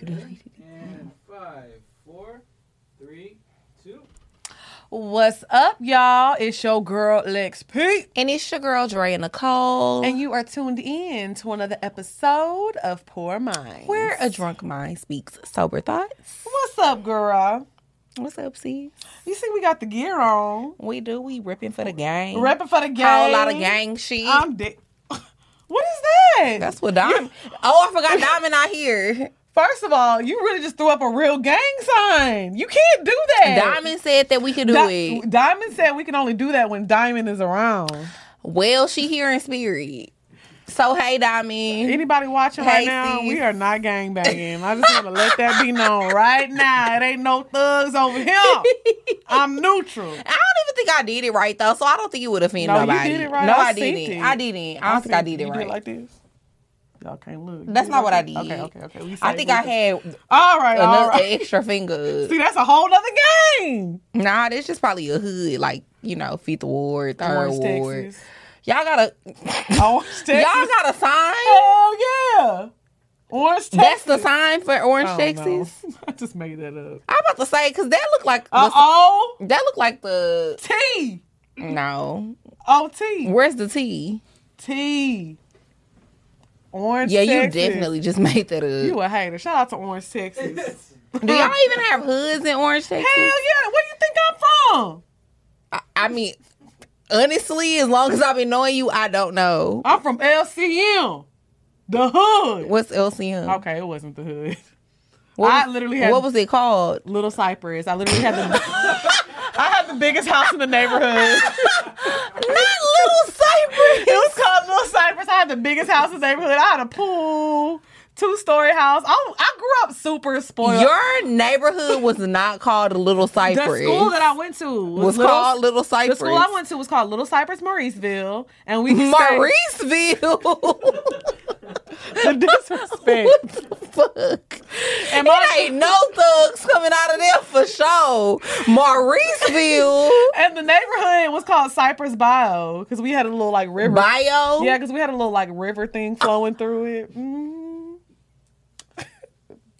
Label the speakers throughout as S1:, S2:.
S1: You deleted it.
S2: And five, four, three, two.
S3: What's up, y'all? It's your girl Lex P.
S1: And it's your girl Dre and Nicole.
S3: And you are tuned in to another episode of Pour Minds.
S1: where a drunk mind speaks sober thoughts.
S3: What's up, girl?
S1: What's up, sis?
S3: You see, we got the gear on.
S1: We do. We ripping for the gang.
S3: Repping for the gang.
S1: Whole lot of gang shit.
S3: I'm dead. What is that?
S1: That's what Diamond. Oh, I forgot Diamond out here.
S3: First of all, you really just threw up a real gang sign. You can't do that.
S1: Diamond said that we could do
S3: Di-
S1: it.
S3: Diamond said we can only do that when Diamond is around.
S1: Well, she here in spirit. So hey, Diamond.
S3: Anybody watching
S1: Hey,
S3: right now,
S1: sis.
S3: we are not gang banging. I just want to let that be known right now. It ain't no thugs over here. I'm neutral.
S1: I don't even think I did it right though, so I don't think it would offend
S3: No, you
S1: nobody.
S3: did it right.
S1: No,
S3: I
S1: I, didn't.
S3: it.
S1: I didn't. I don't think I did it
S3: you
S1: right.
S3: Did like this. Y'all can't look.
S1: That's not what I did.
S3: Okay, okay, okay. We
S1: I think I had
S3: All right, all
S1: another extra finger.
S3: See, that's a whole other game.
S1: Nah, this just probably a hood, like you know, Fifth Ward, Third
S3: Orange,
S1: Ward.
S3: Texas.
S1: Y'all got a
S3: Orange, Texas.
S1: y'all got a sign.
S3: Hell yeah. Orange, Texas.
S1: That's the sign for Orange,
S3: I don't know.
S1: Texas.
S3: I just made that up.
S1: I'm about to say because that look like
S3: Uh oh.
S1: that look like the
S3: T.
S1: no.
S3: Oh, T.
S1: Where's the T?
S3: T. Orange,
S1: Yeah, you definitely just made that up.
S3: You a hater. Shout out to Orange, Texas.
S1: Do y'all even have hoods in Orange, Texas?
S3: Hell yeah. Where do you think I'm from?
S1: I, I mean, honestly, as long as I've been knowing you, I don't know.
S3: I'm from LCM. The hood.
S1: What's LCM?
S3: Okay, it wasn't the hood.
S1: What
S3: I literally had
S1: What was it called?
S3: Little Cypress. I literally had the I had the biggest house in the neighborhood.
S1: Not Little Cypress.
S3: It was called Little Cypress. I had the biggest house in the neighborhood. I had a pool, two story house. I, I grew up super spoiled.
S1: Your neighborhood was not called Little Cypress.
S3: the school that I went to was,
S1: was
S3: Little-
S1: called Little Cypress.
S3: The school I went to was called Little Cypress Mauriceville, and we
S1: Mauriceville.
S3: the disrespect.
S1: what the fuck?
S3: And
S1: it ain't no thugs coming out of there for sure. Mauriceville.
S3: And the neighborhood was called Cypress Bayou because we had a little like river.
S1: Bayou.
S3: Yeah, because we had a little like river thing flowing through it. Mm-hmm.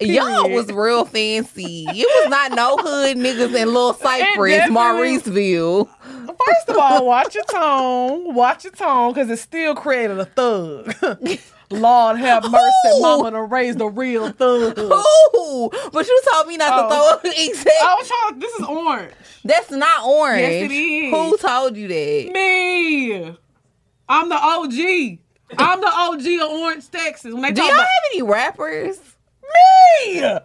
S3: Mm.
S1: Y'all was real fancy. It was not no hood niggas in Little Cypress, Mauriceville.
S3: First of all, watch your tone. Watch your tone because it still created a thug. Lord have mercy,
S1: Who?
S3: mama to raise the real thug.
S1: Ooh, but you told me not
S3: Oh.
S1: to throw exact.
S3: I was trying. This is orange.
S1: That's not orange.
S3: Yes, it is.
S1: Who told you that?
S3: Me. I'm the OG. I'm the OG of Orange, Texas. When they
S1: Do y'all
S3: about
S1: have any rappers?
S3: Me,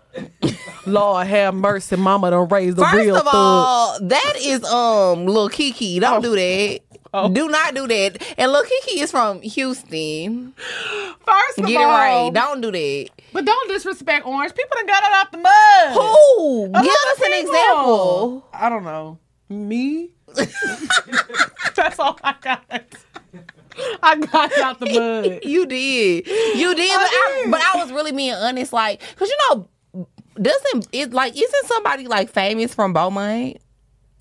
S3: Lord have mercy, mama to raise the
S1: First
S3: real
S1: of
S3: thug.
S1: all, that is um Lil Keke. Don't
S3: Oh.
S1: do that.
S3: Oh.
S1: Do not do that. And Lil Keke is from Houston.
S3: First of
S1: Get it
S3: all,
S1: right. Don't do that.
S3: but don't disrespect Orange. People done got it out the mud.
S1: Who?
S3: A
S1: Give us an example.
S3: I don't know. Me? That's all I got. I got out the mud.
S1: You did. You did. But I,
S3: did.
S1: but I was really being honest, like, cause you know, doesn't it like isn't somebody like famous from Beaumont?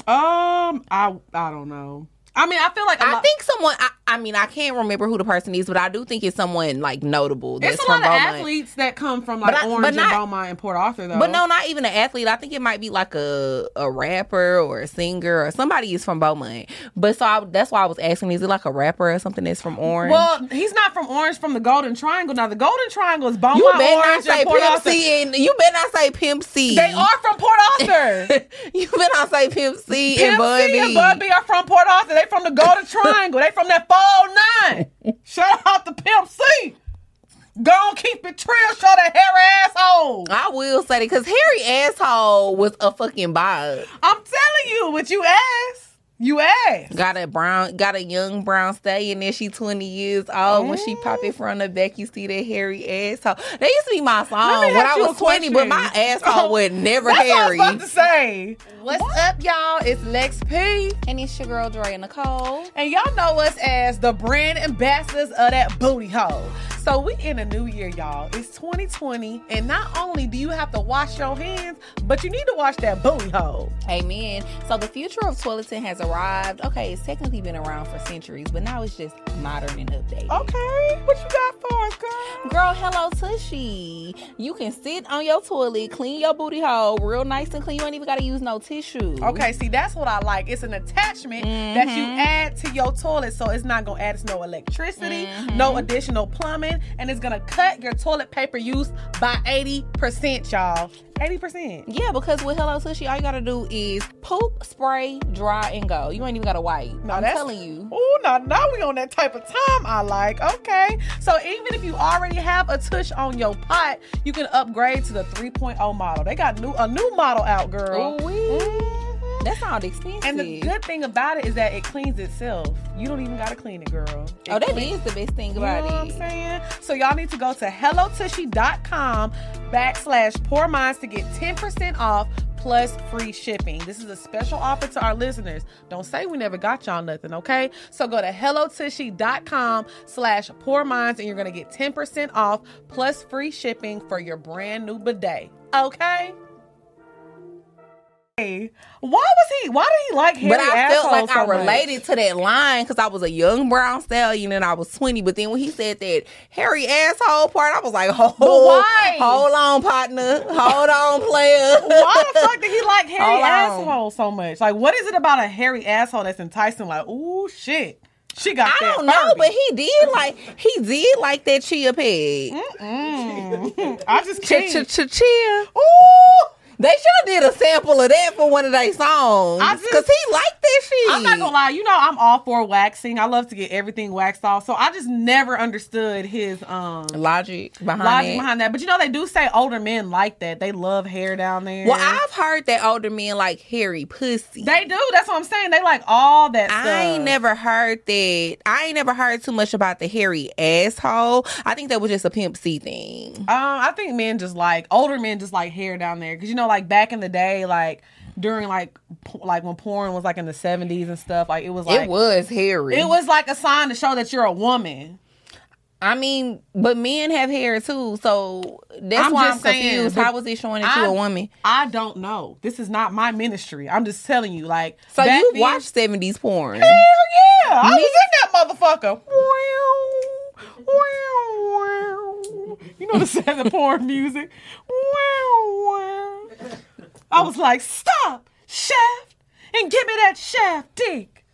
S3: Um, I I don't know. I mean, I feel like
S1: I
S3: lot-
S1: think someone. I, I mean, I can't remember who the person is, but I do think it's someone like notable. That's
S3: it's a
S1: from
S3: lot of
S1: Beaumont.
S3: athletes that come from like
S1: I-
S3: Orange
S1: but
S3: and Beaumont and Port Arthur though.
S1: But no, not even an athlete. I think it might be like a a rapper or a singer or somebody is from Beaumont. But so I, that's why I was asking: Is it like a rapper or something that's from Orange?
S3: Well, he's not from Orange, from the Golden Triangle. Now the Golden Triangle is Beaumont,
S1: you better not
S3: Orange,
S1: say
S3: and Port
S1: Pimp
S3: Arthur.
S1: C, and you better not say Pimp C.
S3: They are from Port Arthur.
S1: you better not say Pimp C and
S3: Pimp
S1: Bun
S3: C
S1: B.
S3: and Bun B are from Port Arthur. They from the Golden Triangle. They from that 409. Shout out to Pimp C. Go on, keep it trill. Show that hairy asshole.
S1: I will say that because Harry asshole was a fucking bot.
S3: I'm telling you, what you ass. You ass.
S1: Got a brown, got a young brown stallion there. She twenty years old. When she pop it oh. from the back, you see that hairy asshole. That used to be my
S3: Let
S1: song when I was twenty, but my
S3: question.
S1: asshole was never
S3: That's
S1: hairy.
S3: what I was about to say.
S4: What's up, y'all? It's Lex P.
S1: And it's your girl Dre and Nicole.
S3: And y'all know us as the brand ambassadors of that booty hole. So we in a new year, y'all. It's 2020, and not only do you have to wash your hands, but you need to wash that booty hole.
S1: Amen. So the future of toileting has arrived. Okay, it's technically been around for centuries, but now it's just modern and updated.
S3: Okay, what you got for us, girl?
S1: Girl, hello Tushy. You can sit on your toilet, clean your booty hole real nice and clean. You ain't even gotta use no tissue.
S3: Okay, see that's what I like. It's an attachment that you mm-hmm. add to your toilet, so it's not gonna add no electricity, no mm-hmm. additional plumbing, and it's gonna cut your toilet paper use by 80%, y'all. 80%.
S1: Yeah, because with Hello Tushy, all you gotta do is poop, spray, dry, and go. You ain't even gotta wipe.
S3: Now
S1: I'm telling you.
S3: Oh, now, now we on that type of time I like. Okay. So even if you already have a tush on your pot, you can upgrade to the 3.0 model. They got new a new model out, girl.
S1: Ooh-wee.
S3: Mhm.
S1: That sounds expensive.
S3: And the good thing about it is that it cleans itself. You don't even gotta clean it, girl. It
S1: oh, that
S3: clean-
S1: is the best thing about
S3: You know what I'm
S1: it.
S3: saying? So y'all need to go to hellotushy.com backslash pour minds to get 10% off plus free shipping. This is a special offer to our listeners. Don't say we never got y'all nothing, okay? So go to hellotushy.com slash pour minds and you're gonna get 10% off plus free shipping for your brand new bidet. Okay? Why was he why did he like hairy
S1: But I felt like I
S3: so much?
S1: related to that line because I was a young brown stallion and I was 20. But then when he said that hairy asshole part, I was like, hold, hold on, partner. Hold on, player.
S3: Why the fuck did he like hairy asshole so much? Like, what is it about a hairy asshole that's enticing? Like, ooh, shit. She got
S1: I don't know, but he did like he did like that chia pig.
S3: Mm. I just can't.
S1: ch ch chia.
S3: Ooh.
S1: They should have did a sample of that for one of their songs because he liked that shit.
S3: I'm not gonna lie, you know I'm all for waxing. I love to get everything waxed off. So I just never understood his um
S1: Logic behind
S3: logic
S1: it.
S3: behind that. But you know they do say older men like that. They love hair down there.
S1: Well, I've heard that older men like hairy pussy.
S3: they do. That's what I'm saying. They like all that stuff.
S1: I ain't never heard that. I ain't never heard too much about the hairy asshole. I think that was just a pimp C thing.
S3: Um, I think men just like older men just like hair down there because you know, like back in the day, like during like p- like when porn was like in the seventies and stuff, like it was like
S1: it was hairy.
S3: it was like a sign to show that you're a woman.
S1: I mean, but men have hair too, so that's
S3: I'm
S1: why I'm
S3: saying,
S1: confused. How was it showing that you're
S3: I-
S1: a woman?
S3: I don't know. This is not my ministry. I'm just telling you, like
S1: So you
S3: then-
S1: watched seventies porn?
S3: Hell yeah, I was in that motherfucker. Wow, wow, wow. You know the sound of porn music. Wow. I was like, stop, shaft, and give me that shaft dick.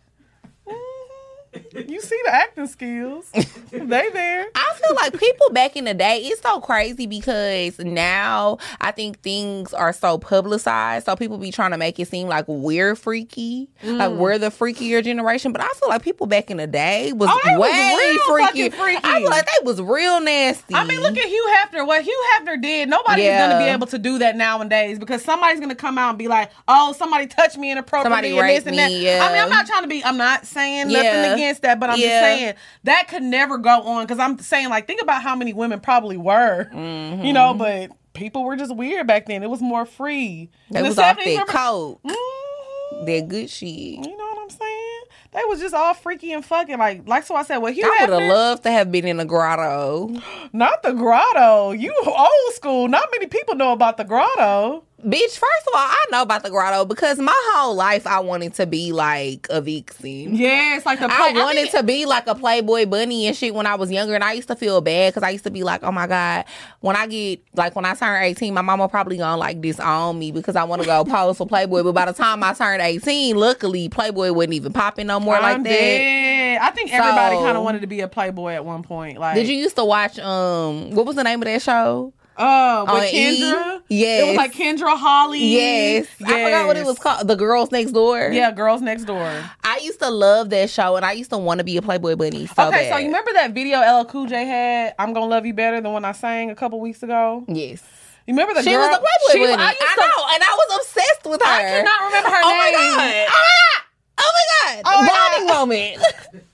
S3: Mhm. You see the acting skills? they there.
S1: I feel like people back in the day, it's so crazy because now I think things are so publicized. So people be trying to make it seem like we're freaky,
S3: Mm.
S1: like we're the freakier generation. But I feel like people back in the day was
S3: Oh, was
S1: way
S3: real
S1: freaky.
S3: freaky.
S1: I feel like they was real nasty.
S3: I mean, look at Hugh Hefner. What Hugh Hefner did, nobody's
S1: Yeah.
S3: gonna be able to do that nowadays because somebody's gonna come out and be like, "Oh, somebody touched me inappropriately
S1: Somebody
S3: and this and that."
S1: me, yeah.
S3: I mean, I'm not trying to be. I'm not saying nothing against that, but I'm just saying that could never go on because I'm saying like, think about how many women probably were,
S1: Mm-hmm.
S3: you know, but people were just weird back then. It was more free.
S1: they
S3: In the
S1: was off
S3: 70s,
S1: that
S3: remember-
S1: coke,
S3: Mhm.
S1: that good shit.
S3: You know what I'm saying? They was just all freaky and fucking like, like so. I said, well, Hugh
S1: I would have loved to have been in the grotto.
S3: not the grotto. You old school. Not many people know about the grotto.
S1: Bitch, first of all, I know about the grotto because my whole life I wanted to be like a vixen.
S3: Yeah, it's like the.
S1: I
S3: play-
S1: wanted
S3: mean,
S1: to be like a Playboy bunny and shit when I was younger, and I used to feel bad because I used to be like, "Oh my god, when I get like when I turn eighteen, my mama probably gonna like disown me because I want to go pose for Playboy." But by the time I turned eighteen, luckily Playboy wasn't even popping no more like
S3: I'm
S1: that.
S3: dead. I think everybody
S1: So-
S3: kind of wanted to be a playboy at one point. Like,
S1: Did you used to watch um what was the name of that show?
S3: Oh, uh, with
S1: on E?
S3: Kendra.
S1: Yes.
S3: it was like Kendra Holly.
S1: Yes, I forgot what it was called. The Girls Next Door.
S3: Yeah, Girls Next Door.
S1: I used to love that show, and I used to want to be a Playboy bunny. So
S3: okay, so you remember that video LL Cool J had? I'm gonna love you better than when I sang a couple weeks ago.
S1: Yes.
S3: You remember the
S1: She
S3: girl?
S1: was a Playboy
S3: She-
S1: bunny.
S3: I,
S1: I,
S3: to-
S1: know, and I was obsessed with her.
S3: I cannot remember her name.
S1: Oh my god! Oh my god!
S3: Oh my god!
S1: Bonding moment.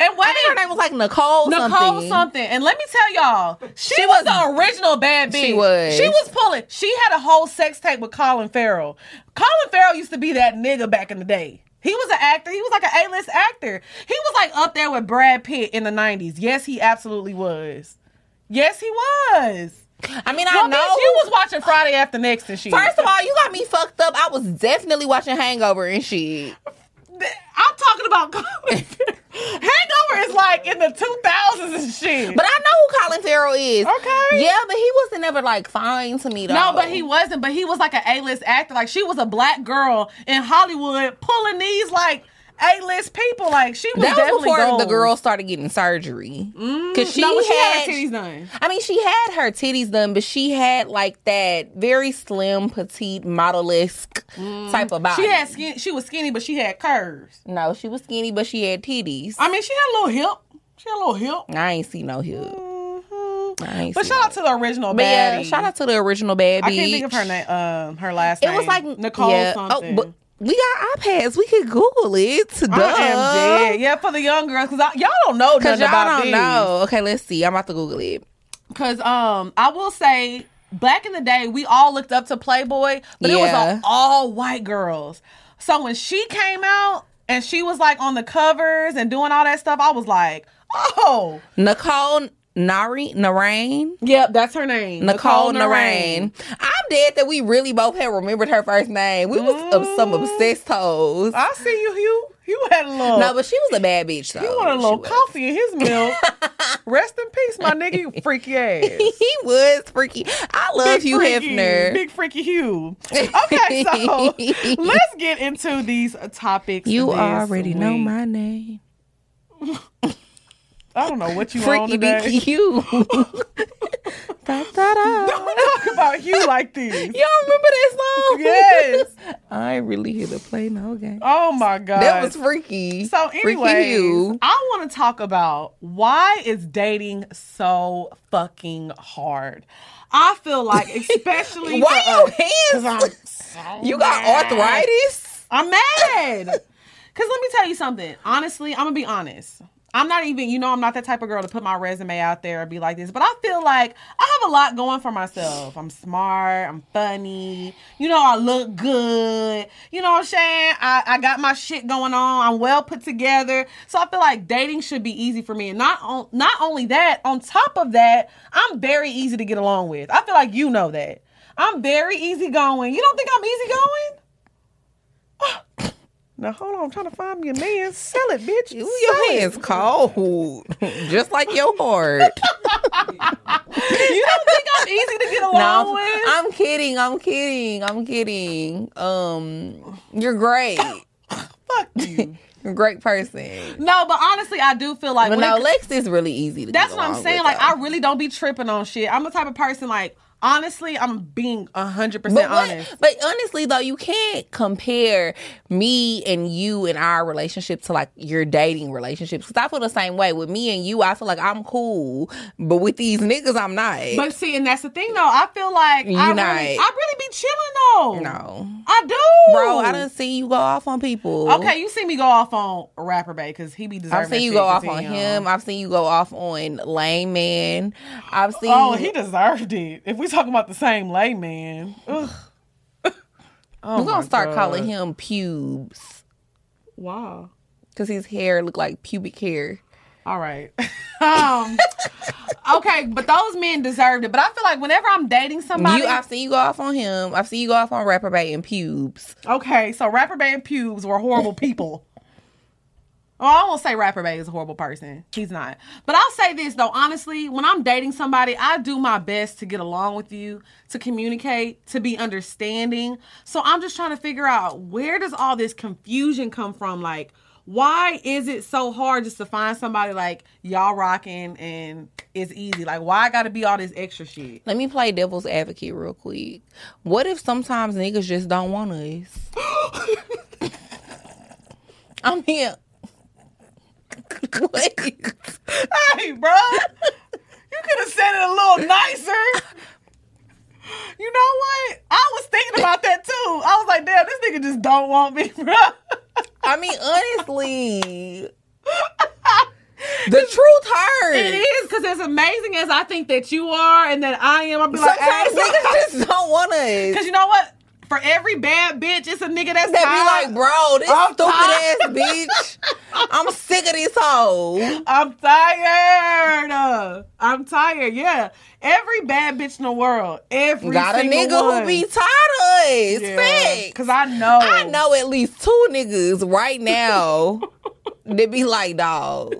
S3: And what
S1: I think her name was like Nicole.
S3: Nicole
S1: something.
S3: something. And let me tell y'all, she,
S1: She
S3: was,
S1: was-
S3: the original bad bitch.
S1: She was.
S3: She was pulling. She had a whole sex tape with Colin Farrell. Colin Farrell used to be that nigga back in the day. He was an actor. He was like an A-list actor. He was like up there with Brad Pitt in the 90s. Yes, he absolutely was. Yes, he was.
S1: I mean, I know.
S3: bitch, you was watching Friday After Next and shit.
S1: First of all, you got me fucked up. I was definitely watching Hangover and shit.
S3: I'm talking about Colin. in the 2000s and shit.
S1: But I know who Colin Farrell is.
S3: Okay.
S1: Yeah, but he wasn't ever like fine to me though.
S3: no, but he wasn't. But he was like an A-list actor. Like she was a black girl in Hollywood pulling these like A-list people. Like she was
S1: That was before
S3: gold.
S1: the girl started getting surgery. Mm, Cause she,
S3: no, she had
S1: had,
S3: her titties done.
S1: I mean, she had her titties done, but she had like that very slim, petite, model-esque mm. type of body.
S3: She had skin. She was skinny, but she had curves.
S1: no, she was skinny, but she had titties.
S3: I mean, she had a little hip. She had a little hip.
S1: I ain't see no hip.
S3: Mhm. But shout
S1: no
S3: out to the original
S1: But yeah, shout out to the original bad
S3: I can't think of her name. Um, her last
S1: It
S3: name.
S1: It was like
S3: Nicole
S1: yeah.
S3: something.
S1: Oh, but we got iPads. We could Google it. Duh.
S3: I. Yeah, for the young girls, because y'all don't know
S1: Cause y'all
S3: about
S1: don't
S3: these.
S1: know. Okay, let's see. I'm about to Google it.
S3: Because um, I will say, back in the day, we all looked up to Playboy, but it was
S1: Yeah.
S3: all white girls. So when she came out and she was like on the covers and doing all that stuff, I was like, oh,
S1: Nicole Nari Narain.
S3: yep, that's her name,
S1: Nicole Narain. I'm dead that we really both had remembered her first name. We was uh, some obsessed hoes.
S3: I see you, Hugh. You had a little.
S1: No, but she was a bad bitch though.
S3: you want a little coffee in his milk. Rest in peace, my nigga, you freaky ass.
S1: he was freaky. I love Hugh
S3: freaky,
S1: Hefner.
S3: Big freaky Hugh. Okay, so let's get into these topics.
S1: you already know my name.
S3: I don't know what you on
S1: Freaky
S3: today.
S1: Dicky Hugh. da, da, da.
S3: Don't talk about Hugh like this.
S1: Y'all remember that song?
S3: Yes.
S1: I ain't really here to play no game.
S3: Oh my god.
S1: That was freaky.
S3: so anyway, I want to talk about why is dating so fucking hard. I feel like, especially
S1: Why your hands?
S3: so
S1: you got arthritis?
S3: I'm mad. Cause let me tell you something. Honestly, I'm gonna be honest. I'm not even, you know, I'm not that type of girl to put my resume out there and be like this, but I feel like I have a lot going for myself. I'm smart, I'm funny, you know, I look good, you know what I'm saying? I, I got my shit going on, I'm well put together. So I feel like dating should be easy for me. And not on not only that, on top of that, I'm very easy to get along with. I feel like you know that. I'm very easygoing. You don't think I'm easygoing? Now hold on, I'm trying to find me a man. Sell it, bitch.
S1: Ooh,
S3: Sell
S1: your
S3: it.
S1: hands cold. Just like your heart.
S3: You don't think I'm easy to get along
S1: no,
S3: with?
S1: I'm kidding. I'm kidding. I'm kidding. Um, you're great.
S3: Fuck you.
S1: You're a great person.
S3: no, but honestly, I do feel like
S1: But
S3: when
S1: no,
S3: it-
S1: Lex is really easy to.
S3: that's
S1: get
S3: what I'm saying.
S1: with,
S3: Like,
S1: though.
S3: I really don't be tripping on shit. I'm the type of person like. Honestly, I'm being hundred
S1: But,
S3: percent honest.
S1: but honestly though, you can't compare me and you and our relationship to like your dating relationships. Because I feel the same way with me and you. I feel like I'm cool, but with these niggas, I'm not.
S3: But see, and that's the thing though. I feel like
S1: You
S3: I
S1: not.
S3: really, I really be chilling though.
S1: no,
S3: I do,
S1: bro, I don't see you go off on people.
S3: Okay, you see me go off on Rapper Bay because he be deserving.
S1: I've seen you go off on him. I've seen you go off on Lame Man. I've seen.
S3: Oh, he deserved it. If we talking about the same layman, ugh. oh
S1: We're gonna start
S3: God.
S1: calling him pubes
S3: Wow.
S1: because his hair look like pubic hair.
S3: All right. um. Okay, but those men deserved it. But I feel like whenever I'm dating somebody,
S1: You, I've seen you go off on him. I've seen you go off on Rapper Bay and pubes.
S3: okay, so Rapper Bay and Pubes were horrible people. Oh, I won't say Rapper Bay is a horrible person. He's not. But I'll say this though, honestly, when I'm dating somebody, I do my best to get along with you, to communicate, to be understanding. So I'm just trying to figure out where does all this confusion come from? Like, why is it so hard just to find somebody like y'all rocking and it's easy? Like, why I gotta be all this extra shit?
S1: Let me play devil's advocate real quick. What if sometimes niggas just don't want us? I'm here. Wait.
S3: Hey, bro, you could have said it a little nicer. You know what? I was thinking about that too. I was like, damn, this nigga just don't want me, bro.
S1: I mean, honestly, the truth hurts.
S3: It is because as amazing as I think that you are and that I am, I'll be like,
S1: Sometimes niggas just don't want us.
S3: because you know what? For every bad bitch, it's a nigga that's
S1: That
S3: tired.
S1: be like, bro, this
S3: I'm
S1: stupid
S3: tired.
S1: ass bitch. I'm sick of this hoe.
S3: I'm tired. Uh, I'm tired. Yeah, every bad bitch in the world, every
S1: Got a nigga
S3: one.
S1: who be tired of us.
S3: Yeah,
S1: Facts.
S3: Cause I know.
S1: I know at least two niggas right now that be like, dog.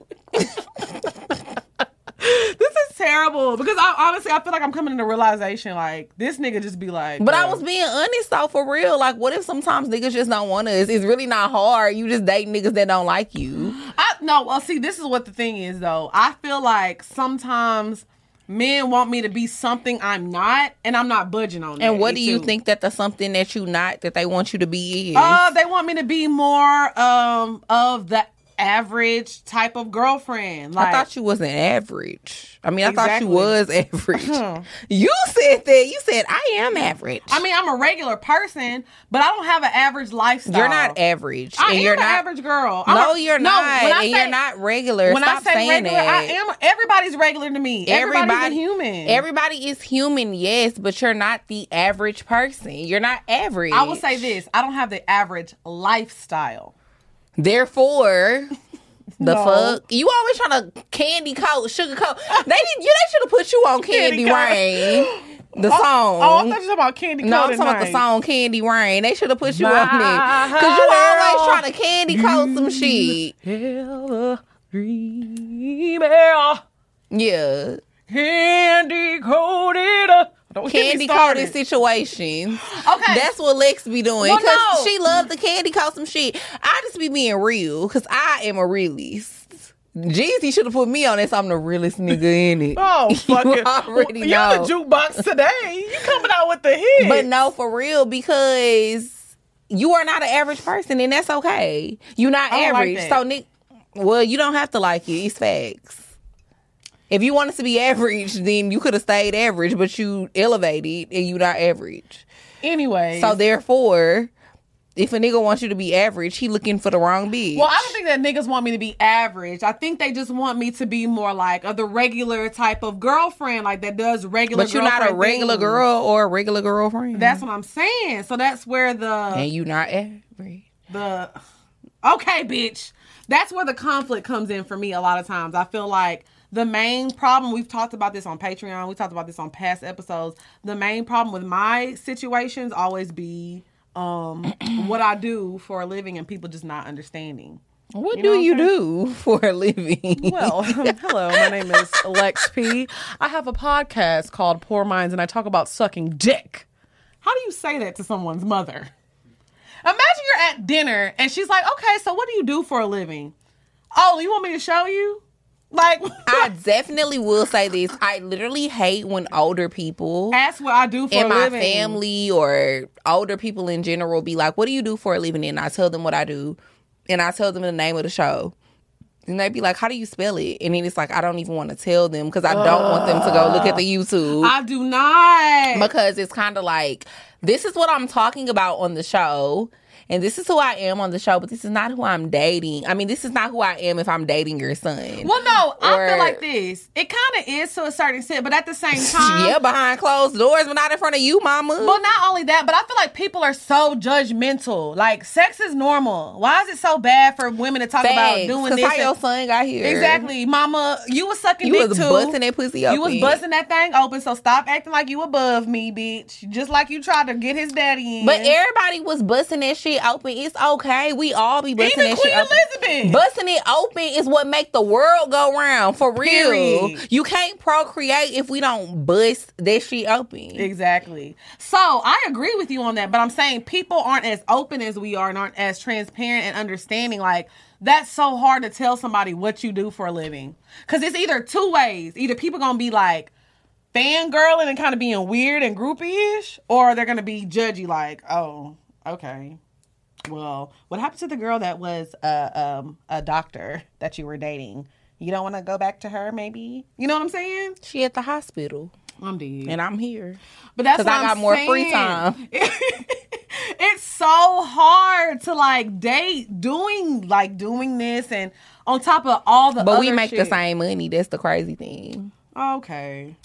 S3: Terrible because I honestly I feel like I'm coming to realization like this nigga just be like.
S1: But I was being honest though, for real. Like, what if sometimes niggas just don't want us? It's really not hard. You just date niggas that don't like you.
S3: I no. Well, see, this is what the thing is though. I feel like sometimes men want me to be something I'm not, and I'm not budging on.
S1: And what do you
S3: too.
S1: think that the something that you not that they want you to be is?
S3: Uh, they want me to be more um of the average type of girlfriend. Like
S1: I thought you wasn't average. I mean, I thought you was average.
S3: Huh.
S1: you said that. You said I am average.
S3: I mean, I'm a regular person, but I don't have an average lifestyle.
S1: you're not average,
S3: I
S1: and
S3: am
S1: you're
S3: an
S1: not.
S3: average girl. I'm
S1: No,
S3: a-
S1: you're
S3: no,
S1: not,
S3: when I
S1: and
S3: say-
S1: you're not regular.
S3: When
S1: Stop
S3: I say
S1: saying
S3: regular,
S1: that.
S3: I am. Everybody's regular to me. Everybody's
S1: Everybody-
S3: human.
S1: Everybody is human, yes, but you're not the average person. You're not average.
S3: I will say this: I don't have the average lifestyle.
S1: Therefore, the
S3: No.
S1: fuck you always trying to candy coat, sugar coat. They did. You they should have put you on Candy,
S3: Candy.
S1: Rain. The song.
S3: Oh, I thought you were talking about candy.
S1: no, I'm talking about the song Candy Rain. They should have put you
S3: My
S1: on there. Cause you always trying to candy coat some shit.
S3: Hella dream, yeah.
S1: Yeah.
S3: candy coated. Don't
S1: Candy coated situations.
S3: Okay.
S1: That's what Lex be doing.
S3: Well,
S1: Because
S3: no.
S1: she love the candy coat some shit. I just be being real. Cause I am a realist. Jeezy should have put me on this. I'm the realest nigga in it.
S3: Oh, fucking!
S1: you already
S3: you
S1: know.
S3: the jukebox today. You coming out with the hit?
S1: But no, for real, because you are not an average person, and that's okay. You're not
S3: like
S1: average.
S3: that.
S1: so, Nick, well, you don't have to like it. It's facts. If you wanted to be average, then you could have stayed average, but you elevated and you not average.
S3: Anyway,
S1: So therefore, if a nigga wants you to be average, he looking for the wrong bitch.
S3: Well, I don't think that niggas want me to be average. I think they just want me to be more like of the regular type of girlfriend, like that does regular.
S1: but you're not a regular
S3: things.
S1: girl or a regular girlfriend.
S3: That's what I'm saying. So that's where the
S1: and you not average.
S3: the okay, bitch. That's where the conflict comes in for me. A lot of times, I feel like the main problem. We've talked about this on Patreon. We talked about this on past episodes. The main problem with my situations always be um what I do for a living and people just not understanding.
S1: What
S3: You
S1: do
S3: what
S1: you
S3: I'm
S1: do for a living?
S3: Well, hello, my name is Lex P. I have a podcast called Pour Minds and I talk about sucking dick. How do you say that to someone's mother? Imagine you're at dinner and she's like, okay, so what do you do for a living? Oh, you want me to show you? Like,
S1: I definitely will say this. I literally hate when older people
S3: ask what I do for
S1: in my
S3: living.
S1: family or older people in general be like, "What do you do for a living?" And I tell them what I do, and I tell them the name of the show. And they be like, "How do you spell it?" And then it's like I don't even want to tell them because I don't want them to go look at the YouTube
S3: I do not.
S1: because it's kind of like this is what I'm talking about on the show. And this is who I am on the show, but this is not who I'm dating. I mean, this is not who I am if I'm dating your son.
S3: well, no, I feel like this. It kind of is to a certain extent, but at the same time,
S1: yeah, behind closed doors, but not in front of you, mama.
S3: Well, not only that, but I feel like people are so judgmental. Like, sex is normal. Why is it so bad for women to talk about doing this?
S1: how your son got here.
S3: exactly, Mama. You was sucking
S1: You
S3: dick
S1: was
S3: too.
S1: busting that pussy open.
S3: You was busting that thing open. So stop acting like you above me, bitch. Just like you tried to get his daddy in.
S1: But everybody was busting that shit open. It's okay. We all be busting
S3: even
S1: that
S3: Queen
S1: shit open.
S3: Elizabeth.
S1: Busting it open is what make the world go round. For real.
S3: Period.
S1: You can't procreate if we don't bust that shit open.
S3: Exactly. So I agree with you on that, but I'm saying people aren't as open as we are and aren't as transparent and understanding. Like that's so hard to tell somebody what you do for a living because it's either two ways. Either people gonna be like fangirling and kind of being weird and groupie-ish, or they're gonna be judgy, like, oh, okay. Well, what happened to the girl that was uh, um, a doctor that you were dating? You don't want to go back to her, maybe? You know what I'm saying?
S1: She at the hospital.
S3: I'm dead.
S1: And I'm here.
S3: But that's because
S1: I got
S3: I'm
S1: more free time.
S3: it's so hard to like date doing like doing this and on top of all the
S1: But we make the same money. That's the crazy thing.
S3: Okay.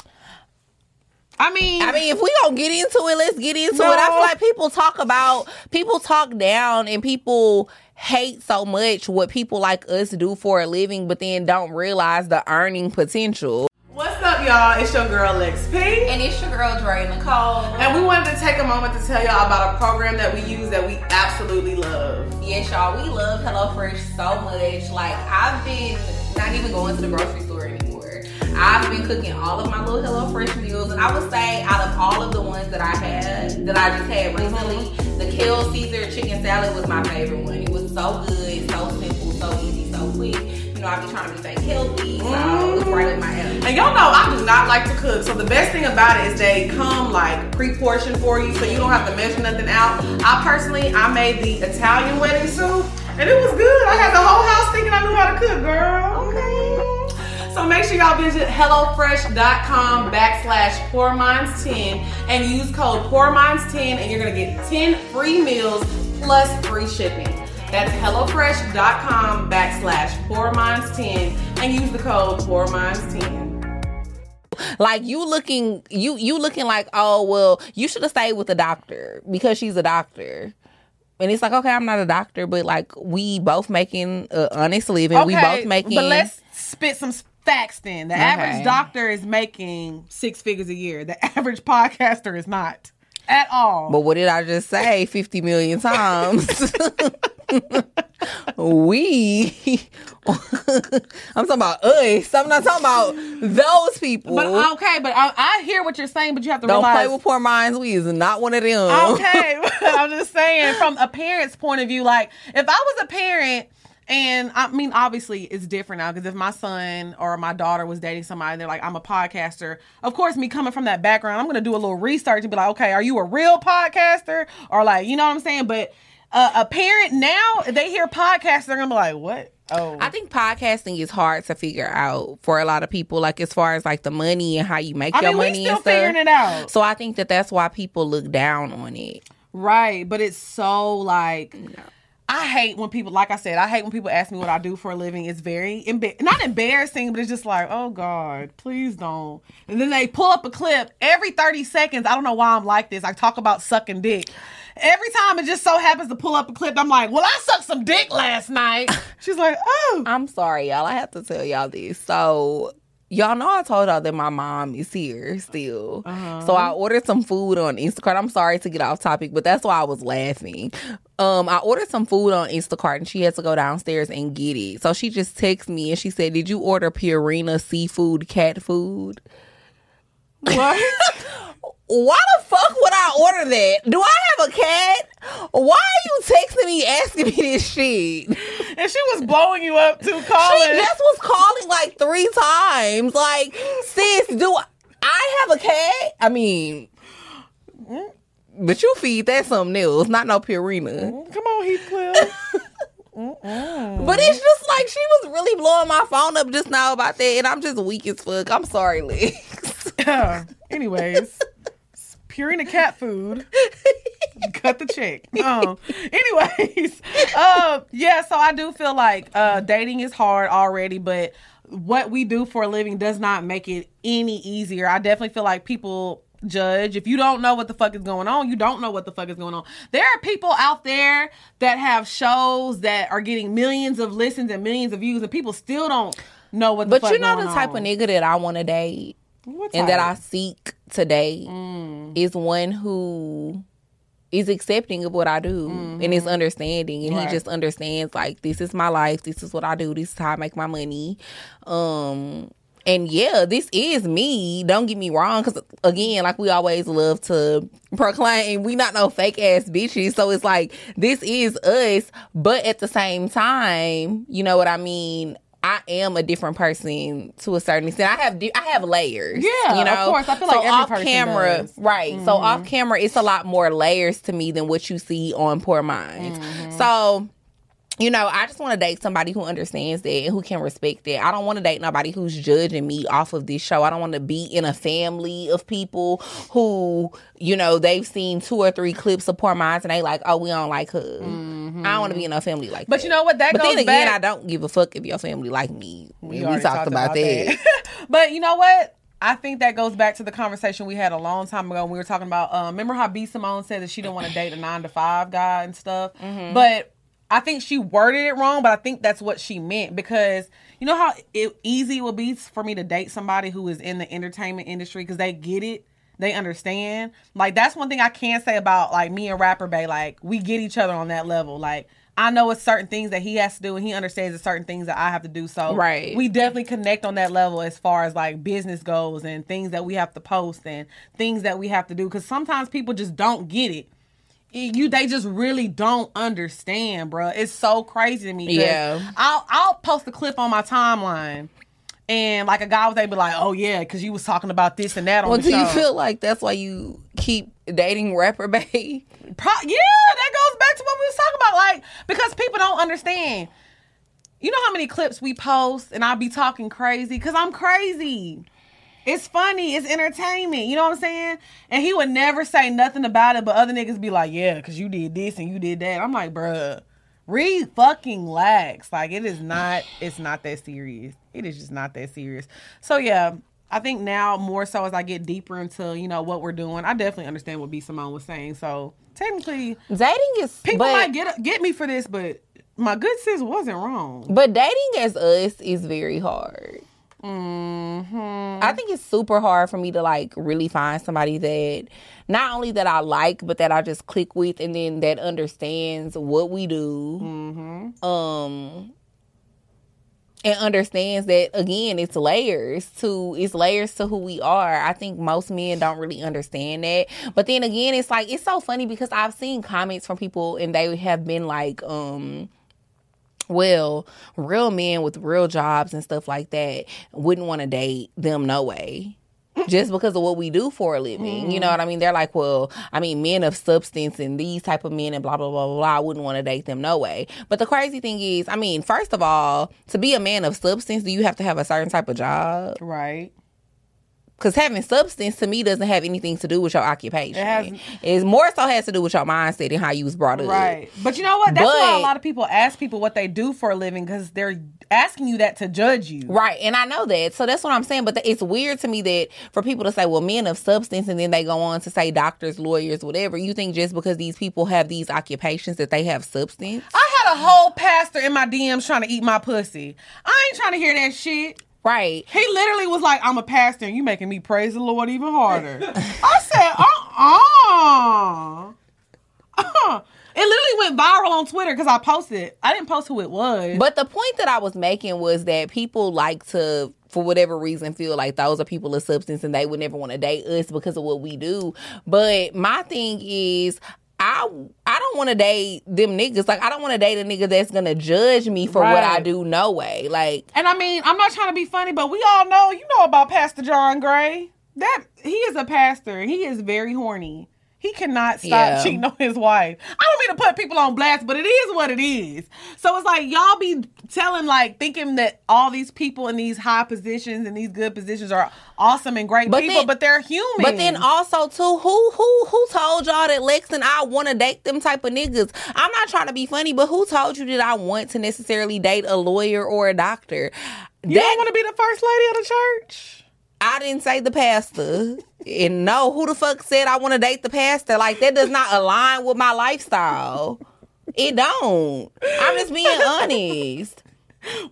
S3: I mean,
S1: I mean, if we gonna get into it, let's get into
S3: No.
S1: it. I feel like people talk about people talk down and people hate so much what people like us do for a living, but then don't realize the earning potential.
S3: what's up, y'all? It's your girl Lex P.
S1: And it's your girl Dre Nicole.
S3: And we wanted to take a moment to tell y'all about a program that we use that we absolutely love.
S1: Yes, y'all, we love HelloFresh so much. Like, I've been not even going to the grocery store anymore. I've been cooking all of my little HelloFresh meals, and I would say out of all of the ones that I had, that I just had recently, the Kale Caesar chicken salad was my favorite one. It was so good, so simple, so easy, so quick. You know, I've been trying to be fake healthy, so it's mm. right my alley.
S3: And y'all know I do not like to cook, so the best thing about it is they come like pre-portioned for you, so you don't have to measure nothing out. I personally, I made the Italian wedding soup, and it was good. I had the whole house thinking I knew how to cook, girl. Okay. So make sure y'all visit HelloFresh.com backslash PourMinds10 and use code PourMinds10 and you're gonna get 10 free meals plus free shipping. That's HelloFresh.com backslash PourMinds10 and use the code PourMinds10.
S1: like you looking you you looking like oh well you should have stayed with the doctor because she's a doctor and it's like okay i'm not a doctor but like we both making a honest living we both making
S3: But let's spit some facts then. The
S1: Okay.
S3: average doctor is making six figures a year. The average podcaster is not at all.
S1: but what did i just say 50 million times we i'm talking about us i'm not talking about those people
S3: But okay, but I, I hear what you're saying, but you have to
S1: don't
S3: realize.
S1: play with pour minds we is not one of them
S3: okay, I'm just saying from a parent's point of view. Like, if I was a parent, and I mean, obviously it's different now because if my son or my daughter was dating somebody, they're like, I'm a podcaster. Of course, me coming from that background, I'm gonna do a little research and be like, okay, are you a real podcaster or like, you know what I'm saying? But uh, a parent now, if they hear podcast, they're gonna be like, what? Oh,
S1: I think podcasting is hard to figure out for a lot of people, like as far as like the money and how you make
S3: I
S1: your
S3: mean, we
S1: money
S3: still
S1: and stuff.
S3: figuring it out.
S1: So I think that that's why people look down on it.
S3: Right, but it's so like I hate when people like I said, I hate when people ask me what I do for a living. It's very emba- not embarrassing, but it's just like, "Oh god, please don't." And then they pull up a clip every 30 seconds. I don't know why I'm like this. I talk about sucking dick. Every time it just so happens to pull up a clip, I'm like, "Well, I sucked some dick last night." She's like, "Oh."
S1: I'm sorry, y'all. I have to tell y'all this. So y'all know I told y'all that my mom is here still.
S3: Uh-huh.
S1: So I ordered some food on Instacart. I'm sorry to get off topic, but that's why I was laughing. Um, I ordered some food on Instacart and she had to go downstairs and get it. So she just texted me and she said, Did you order Purina seafood cat food?
S3: What?
S1: Why the fuck would I order that? Do I have a cat? Why are you texting me asking me this shit?
S3: and she was blowing you up too,
S1: She
S3: calling.
S1: just was calling like three times. Like, sis, do I, have a cat? I mean, but you feed that something else, not no Purina.
S3: Come on, Heathcliff.
S1: But it's just like she was really blowing my phone up just now about that, and I'm just weak as fuck. I'm sorry, Lex.
S3: Anyways, Purina cat food. Cut the check. Um, anyways, uh, yeah. So I do feel like uh, dating is hard already, but what we do for a living does not make it any easier. I definitely feel like people judge if you don't know what the fuck is going on you don't know what the fuck is going on there are people out there that have shows that are getting millions of listens and millions of views and people still don't know what the
S1: But
S3: fuck
S1: you're not
S3: going
S1: the type
S3: on.
S1: of nigga that I want to date and that I seek today date is one who is accepting of what I do and is understanding and
S3: Right.
S1: he just understands like this is my life, this is what I do, this is how I make my money. Um and yeah, this is me. Don't get me wrong, because again, like we always love to proclaim, we not no fake ass bitches. So it's like this is us, but at the same time, you know what I mean. I am a different person to a certain extent. I have I have layers.
S3: Yeah,
S1: you know.
S3: of course. I feel like
S1: so
S3: every
S1: off
S3: person
S1: camera,
S3: does. Mm-hmm.
S1: right? So off camera, it's a lot more layers to me than what you see on Pour Minds.
S3: Mm-hmm.
S1: So you know, I just want to date somebody who understands that and who can respect that. I don't want to date nobody who's judging me off of this show. I don't want to be in a family of people who, you know, they've seen two or three clips of Pour Minds and they like, oh, we don't like her. I don't want to be in a family like
S3: But
S1: that.
S3: you know what? That
S1: but
S3: goes
S1: then again,
S3: back.
S1: I don't give a fuck if your family like me. We,
S3: already
S1: talked, about, that.
S3: but you know what? I think that goes back to the conversation we had a long time ago. When we were talking about. Uh, remember how B Simone said that she didn't want to date a nine to five guy and stuff.
S1: Mm-hmm.
S3: But I think she worded it wrong. But I think that's what she meant because you know how it, easy it would be for me to date somebody who is in the entertainment industry because they get it. They understand. Like that's one thing I can say about like me and Rapper Bay. Like we get each other on that level. Like I know it's certain things that he has to do, and he understands the certain things that I have to do. So
S1: Right.
S3: we definitely connect on that level as far as like business goes and things that we have to post and things that we have to do. Because sometimes people just don't get it. You they just really don't understand, bro. It's so crazy to me.
S1: Yeah.
S3: I'll I'll post a clip on my timeline. And like a guy was able to be like, oh yeah, because you was talking about this and that on
S1: Well, do you feel like that's why you keep dating rapper bae?
S3: Pro- yeah, that goes back to what we was talking about. Like, because people don't understand. You know how many clips we post and I'll be talking crazy? Because I'm crazy. It's funny, it's entertainment. You know what I'm saying? And he would never say nothing about it, but other niggas be like, yeah, because you did this and you did that. I'm like, bruh, read fucking lax. Like, it is not, it's not that serious. It is just not that serious. So, yeah. I think now more so as I get deeper into you know what we're doing, I definitely understand what B Simone was saying. So technically,
S1: Dating is
S3: people
S1: but,
S3: might get get me for this, but my good sis wasn't wrong.
S1: but dating as us is very hard.
S3: Mm-hmm.
S1: I think it's super hard for me to like really find somebody that not only that I like, but that I just click with, and then that understands what we do,
S3: Mm-hmm.
S1: um, and understands that again, it's layers to it's layers to who we are. I think most men don't really understand that, but then again, it's like it's so funny because I've seen comments from people, and they have been like, um well, real men with real jobs and stuff like that wouldn't want to date them no way. Just because of what we do for a living. You know what I mean? They're like, well, I mean, men of substance and these type of men and blah, blah, blah, blah, blah. I wouldn't want to date them no way. But the crazy thing is, I mean, first of all, to be a man of substance, do you have to have a certain type of job?
S3: Right.
S1: Because having substance to me doesn't have anything to do with your occupation.
S3: It has-
S1: It's more so has to do with your mindset and how you was brought up.
S3: Right. But you know what? That's why a lot of people ask people what they do for a living because they're asking you that to judge you.
S1: Right, and I know that. So that's what I'm saying. But th- it's weird to me that for people to say, well, men of substance, and then they go on to say doctors, lawyers, whatever. You think just because these people have these occupations that they have substance?
S3: I had a whole pastor in my DMs trying to eat my pussy. I ain't trying to hear that shit.
S1: Right.
S3: He literally was like, I'm a pastor and you making me praise the Lord even harder. I said, uh-uh. Uh-uh. It literally went viral on Twitter because I posted. I didn't post who it was.
S1: But the point that I was making was that people like to, for whatever reason, feel like those are people of substance and they would never want to date us because of what we do. But my thing is, I I don't want to date them niggas. Like I don't want to date a nigga that's gonna judge me for what I do. No way. Like
S3: And I mean, I'm not trying to be funny, but we all know, you know about Pastor John Gray. That he is a pastor. He is very horny. He cannot stop
S1: Yeah.
S3: cheating on his wife. I don't mean to put people on blast, but it is what it is. So it's like y'all be telling, like, thinking that all these people in these high positions and these good positions are awesome and great
S1: But
S3: people,
S1: then-
S3: but they're human.
S1: But then also too, who who who told y'all that Lex and I want to date them type of niggas? I'm not trying to be funny, but who told you that I want to necessarily date a lawyer or a doctor?
S3: you
S1: that
S3: don't want to be the first lady of the church.
S1: I didn't say the pastor. And no, who the fuck said I want to date the pastor? Like that does not align with my lifestyle. It don't. I'm just being honest.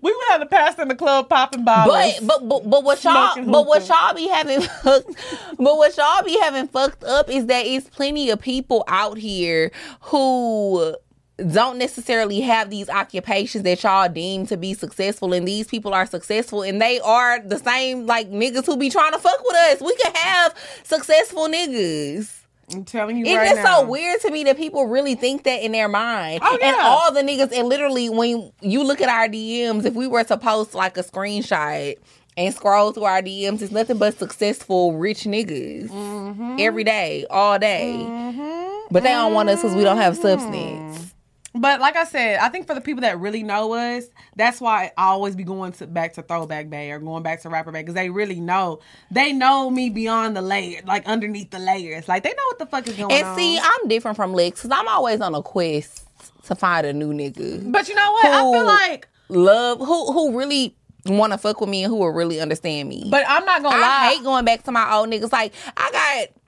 S3: We would have the pastor in the club popping bottles.
S1: But but but, but what y'all but what y'all be having fucked, but what y'all be having fucked up is that it's plenty of people out here who don't necessarily have these occupations that y'all deem to be successful and these people are successful and they are the same like niggas who be trying to fuck with us. We could have successful niggas.
S3: I'm telling you
S1: It's
S3: right
S1: just
S3: now.
S1: so weird to me that people really think that in their mind.
S3: Oh,
S1: And
S3: yeah.
S1: all the niggas, and literally when you look at our DMs, if we were to post like a screenshot and scroll through our DMs, it's nothing but successful rich niggas
S3: Mm-hmm.
S1: every day, all day. But they don't want us because we don't have substance.
S3: But like I said, I think for the people that really know us, that's why I always be going to back to Throwback Bay or going back to Rapper Bay because they really know. They know me beyond the layer, like underneath the layers. Like they know what the fuck is going
S1: And
S3: on.
S1: And see, I'm different from Lex because I'm always on a quest to find a new nigga.
S3: but you know what? I feel like
S1: love who who really want to fuck with me and who will really understand me.
S3: But I'm not gonna
S1: I
S3: lie.
S1: hate going back to my old niggas. Like I got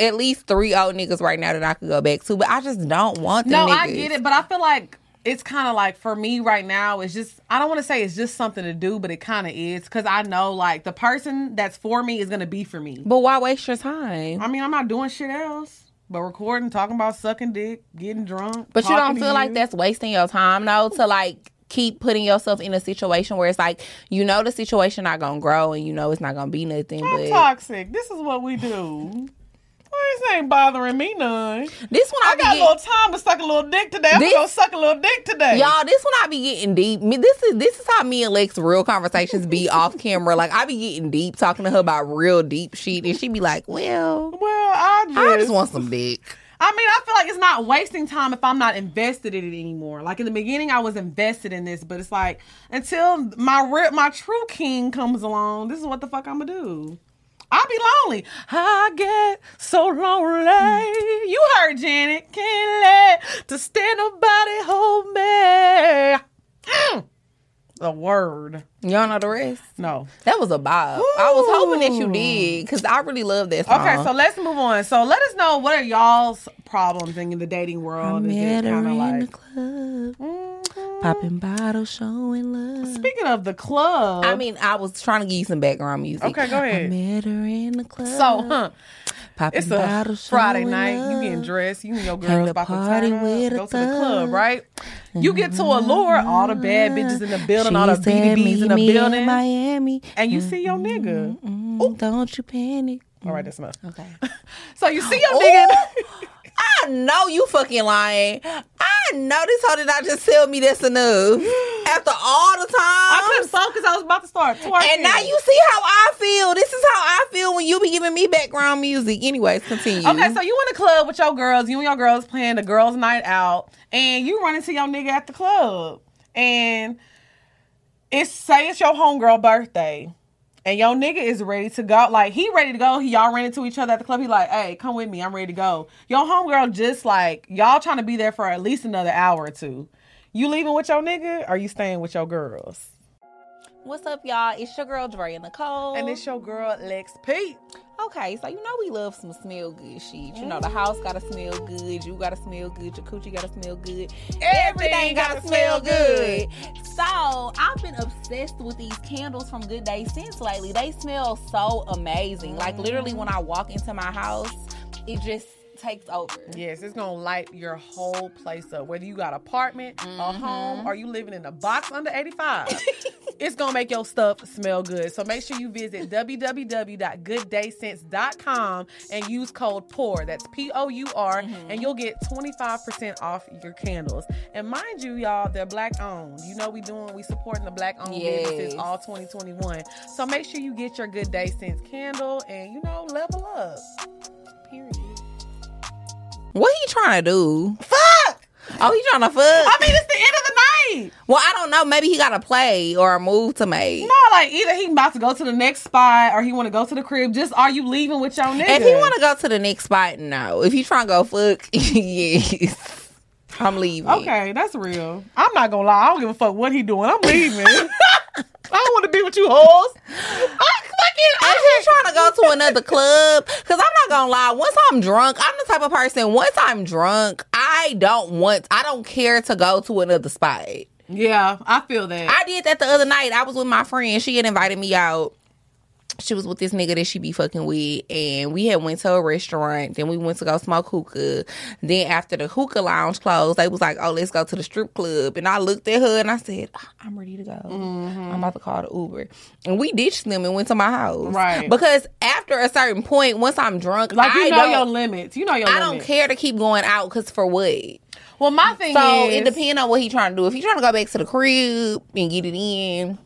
S1: at least three old niggas right now that I could go back to, but I just don't want them.
S3: no, I get it, but I feel like it's kind of like for me right now. It's just I don't want to say it's just something to do, but it kind of is because I know like the person that's for me is gonna be for me.
S1: But why waste your time?
S3: I mean, I'm not doing shit else but recording, talking about sucking dick, getting drunk.
S1: But you don't feel like
S3: you.
S1: that's wasting your time though to like keep putting yourself in a situation where it's like you know the situation not gonna grow and you know it's not gonna be nothing.
S3: I'm
S1: but
S3: toxic. This is what we do. This ain't bothering me none.
S1: this one I,
S3: I got a little time to suck a little dick today. I'm
S1: This-
S3: gonna suck a little dick today.
S1: y'all. This one I be getting deep. Me, this is this is how me and Lex real conversations be off camera. Like I be getting deep, talking to her about real deep shit, and she be like, "Well,
S3: Well, I just,
S1: I just want some dick."
S3: I mean, I feel like it's not wasting time if I'm not invested in it anymore. Like in the beginning, I was invested in this, but it's like until my re- my true king comes along, this is what the fuck I'm gonna do. I'll be lonely. I get so lonely. You heard Janet. Can't let to stand nobody hold me. Mm. The word.
S1: Don't know the rest.
S3: No.
S1: That was a bob. I was hoping that you did because I really love that song.
S3: Okay, so let's move on. So let us know what are y'all's problems in the dating world. Is
S1: met her in
S3: like
S1: the club,
S3: Mhm.
S1: Popping bottles, showing love.
S3: Speaking of the club,
S1: I mean, I was trying to give you some background music.
S3: Okay, go ahead.
S1: I met her in the club.
S3: so huh,
S1: popping
S3: it's a
S1: bottles,
S3: Friday
S1: showing
S3: night. You
S1: love.
S3: getting dressed. You and your girls about to
S1: party
S3: turn
S1: with
S3: up, go to the club, right? You get to Allure, all the bad bitches in the building, all the
S1: She said,
S3: BDBs in the
S1: "Meet me in
S3: building,
S1: Miami.
S3: and you see your nigga.
S1: Mm, don't you panic.
S3: All right, that's enough.
S1: Okay.
S3: So you see your nigga.
S1: I know you fucking lying. I know this hoe did not just tell me that's enough. After all the time.
S3: I couldn't focus. I was about to start twerking.
S1: And now you see how I feel. This is how I feel when you be giving me background music. Anyways, continue.
S3: Okay, so you in the club with your girls, you and your girls playing the girls' night out, and you run into your nigga at the club, and it's say it's your homegirl birthday, and your nigga is ready to go. Like he ready to go. He y'all ran into each other at the club. He like, hey, come with me. I'm ready to go. Your homegirl just like y'all trying to be there for at least another hour or two. You leaving with your nigga, or you staying with your girls?
S1: What's up, y'all? It's your girl Drea Nicole.
S3: And it's your girl Lex Pete.
S1: Okay, so you know we love some smell good shit. You know the house gotta smell good, you gotta smell good, your coochie gotta smell good, everything gotta smell good. So I've been obsessed with these candles from Good Day Scents lately. They smell so amazing. Like literally, when I mm-hmm. walk into my house, it just takes over.
S3: Yes, it's gonna light your whole place up. Whether you got apartment, a mm-hmm. home, or you living in a box under 85. it's gonna make your stuff smell good. So make sure you visit www.gooddayscents.com and use code POUR. That's P-O-U-R, mm-hmm. and you'll get 25% off your candles. And mind you, y'all, they're black owned. You know we doing we supporting the black owned businesses all 2021. So make sure you get your Good Day Scents candle and you know level up. Period.
S1: What he trying to do?
S3: Fuck!
S1: Oh, he trying to fuck?
S3: I mean, it's the end
S1: well, I don't know. Maybe he got a play or a move to make.
S3: No, like either he about to go to the next spot or he want to go to the crib. Just are you leaving with your nigga?
S1: If he want to go to the next spot, no. If he trying to go fuck, yes. I'm leaving.
S3: okay, that's real. I'm not gonna lie. I don't give a fuck what he doing. I'm leaving. I don't want to be with you hoes. I fucking.
S1: If he's trying to go to another club, because I'm not gonna lie, once I'm drunk, I'm the type of person. Once I'm drunk, I don't want, I don't care to go to another spot.
S3: Yeah, I feel that.
S1: I did that the other night. I was with my friend. She had invited me out. She was with this nigga that she be fucking with, and we had went to a restaurant. Then we went to go smoke hookah. Then after the hookah lounge closed, they was like, "Oh, let's go to the strip club." And I looked at her and I said, "Ah, "I'm ready to go. I'm about to call the Uber." And we ditched them and went to my house,
S3: Right.
S1: Because after a certain point, once I'm drunk,
S3: like you
S1: I
S3: know your limits. You know your
S1: I
S3: limits.
S1: don't care to keep going out because for what?
S3: Well, my thing
S1: So
S3: is,
S1: it depends on what he trying to do. If he trying to go back to the crib and get it in,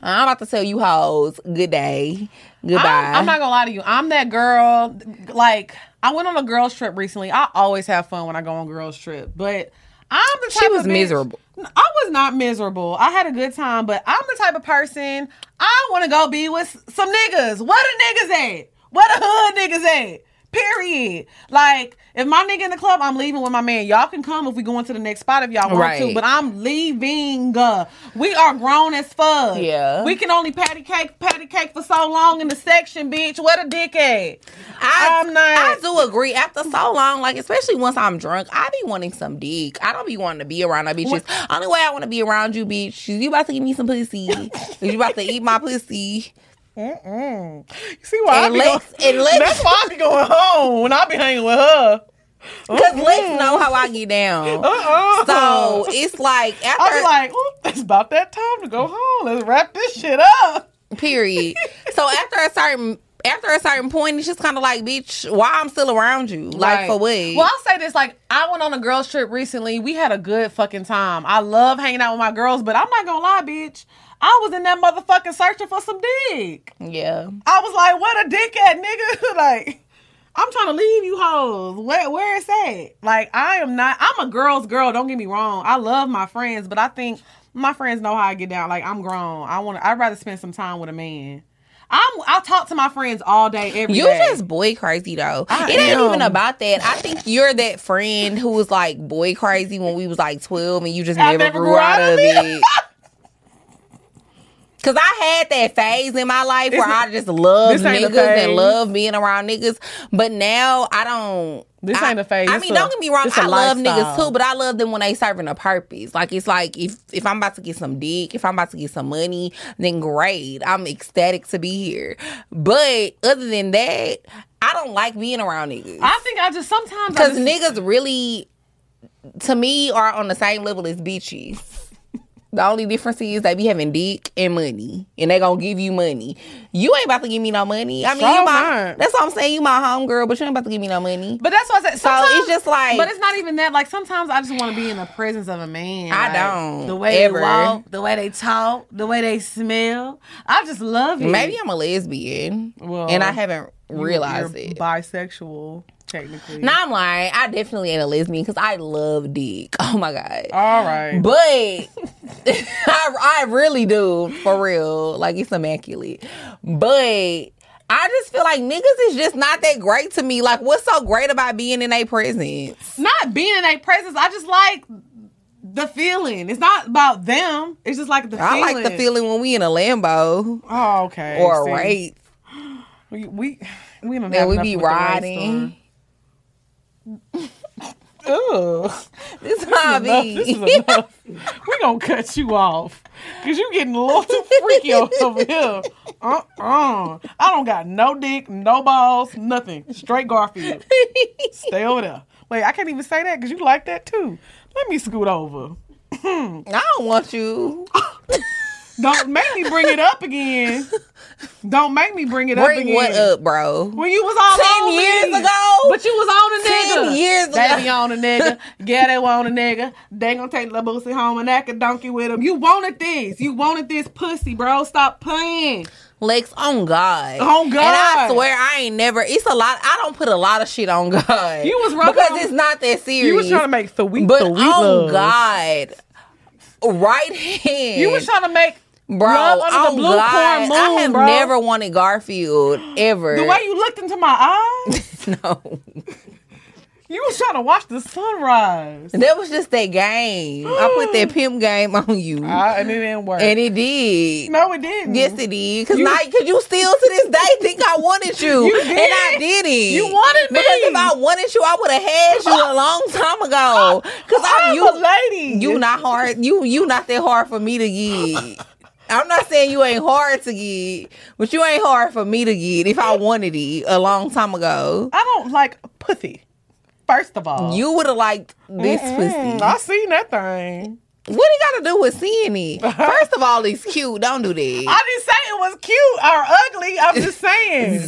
S1: I'm about to tell you hoes, good day, goodbye.
S3: I'm, I'm not gonna lie to you. I'm that girl. Like I went on a girls trip recently. I always have fun when I go on girls trip, but I'm the type
S1: She was miserable.
S3: I was not miserable. I had a good time, but I'm the type of person I want to go be with some niggas. Where the niggas at? Where the hood niggas at? Period. Like, if my nigga in the club, I'm leaving with my man. Y'all can come if we go into the next spot if y'all want
S1: Right.
S3: to, but I'm leaving. Uh, we are grown as fuck.
S1: Yeah.
S3: We can only patty cake, patty cake for so long in the section, bitch. What a dick at?
S1: I,
S3: I'm not-
S1: I do agree. After so long, like especially once I'm drunk, I be wanting some dick. I don't be wanting to be around no bitches. Only way I want to be around you, bitch, is you about to give me some pussy. you about to eat my pussy.
S3: Mm-mm. You see why
S1: And
S3: I be going,
S1: and let's-
S3: That's why I be going home when I be hanging with her.
S1: Cause mm-hmm. let's know how I get down.
S3: Uh-uh.
S1: So it's like after
S3: I be like, it's about that time to go home. Let's wrap this shit up.
S1: period. so after a certain after a certain point, it's just kind of like, bitch, why I'm still around you? Like
S3: Right.
S1: for what?
S3: Well, I'll say this: like, I went on a girls trip recently. We had a good fucking time. I love hanging out with my girls, but I'm not gonna lie, bitch. I was in that motherfucking searching for some dick.
S1: yeah.
S3: I was like, "What a dick at, nigga!" like, I'm trying to leave you hoes. Where where is that? Like, I am not. I'm a girl's girl. Don't get me wrong. I love my friends, but I think my friends know how I get down. Like, I'm grown. I want. to I'd rather spend some time with a man. I'm. I talk to my friends all day, every day.
S1: You just boy crazy though.
S3: I
S1: it ain't
S3: am.
S1: even about that. I think you're that friend who was like boy crazy when we was like twelve and you just never,
S3: never
S1: grew out of it. Cause I had that phase in my life where I just love
S3: this ain't a
S1: niggas and love being around niggas, but now I don't.
S3: This
S1: I-
S3: ain't a phase.
S1: I mean,
S3: a-
S1: don't get me wrong.
S3: I a
S1: I love niggas too, but I love them when they serving a purpose. Like it's like if if I'm about to get some dick, if I'm about to get some money, then great. I'm ecstatic to be here. But other than that, I don't like being around niggas
S3: I think I just sometimes
S1: because niggas really, to me, are on the same level as bitches. The only difference is they be having dick and money, and they gonna give you money. You ain't about to give me no money. I mean, you my, that's what I'm saying. You my homegirl, but you ain't about to give me no money.
S3: But that's what I said.
S1: So it's just like-
S3: but it's not even that. Like sometimes I just want to be in the presence of a man.
S1: I
S3: Like,
S1: don't,
S3: The way
S1: ever.
S3: they walk, the way they talk, the way they smell. I just love it.
S1: Maybe I'm a lesbian,
S3: Well,
S1: and I haven't realized it.
S3: Bisexual, technically.
S1: No, I'm lying. I definitely ain't a lesbian because I love dick. Oh my god.
S3: All right.
S1: But I, I really do, for real. Like it's immaculate. But I just feel like niggas is just not that great to me. Like, what's so great about being in a presence?
S3: not being in their presence. I just like the feeling. It's not about them. It's just like the
S1: I
S3: feeling.
S1: I like the feeling when we in a Lambo
S3: Oh, okay.
S1: or a
S3: See, We we we don't
S1: we be riding.
S3: Ugh.
S1: This how I
S3: enough. This is enough. we gonna cut you off because you're getting a little too freaky over here. Uh uh I don't got no dick, no balls, nothing. Straight Garfield. Stay over there. Wait, I can't even say that because you like that too. Let me scoot over.
S1: I don't want you.
S3: Don't make me bring it up again. Don't make me bring it up again.
S1: what up, bro?
S3: When you was all
S1: Ten
S3: on
S1: years
S3: me.
S1: ago?
S3: but you was on a nigga.
S1: Ten years ago.
S3: They be on a nigga. Yeah, they want a nigga. They gonna take boosie home and act a donkey with him. You wanted this. You wanted this pussy, bro. Stop playing.
S1: Lex, on God.
S3: On God.
S1: And I swear I ain't never. It's a lot. I don't put a lot of shit on God.
S3: You was rubbing
S1: because
S3: on-
S1: it's not that serious.
S3: You was trying to make sweet,
S1: but
S3: sweet
S1: on
S3: love.
S1: God, right hand.
S3: You was trying to make
S1: bro.
S3: love under the blue
S1: God,
S3: corn moon,
S1: I have
S3: bro.
S1: never wanted Garfield ever.
S3: the way you looked into my eyes.
S1: no,
S3: You was trying to watch the sunrise.
S1: that was just that game. I put that pimp game on you,
S3: Ah, and it didn't work.
S1: and it did.
S3: no, it didn't.
S1: Yes, it did. Cause
S3: You-
S1: now, cause you still to this day think I wanted you,
S3: You
S1: and I
S3: did.
S1: didn't.
S3: You wanted me.
S1: because if I wanted you, I would have had you a long time ago. Cause I'm
S3: I'm
S1: you,
S3: a lady.
S1: you not hard. You you not that hard for me to get. I'm not saying you ain't hard to get, but you ain't hard for me to get. If I wanted it a long time ago,
S3: I don't like pussy. First of all,
S1: you would have liked this
S3: Mm,
S1: pussy.
S3: I seen that thing.
S1: What it got to do with seeing it? First of all, it's cute. Don't do that.
S3: I didn't say it was cute or ugly. I'm just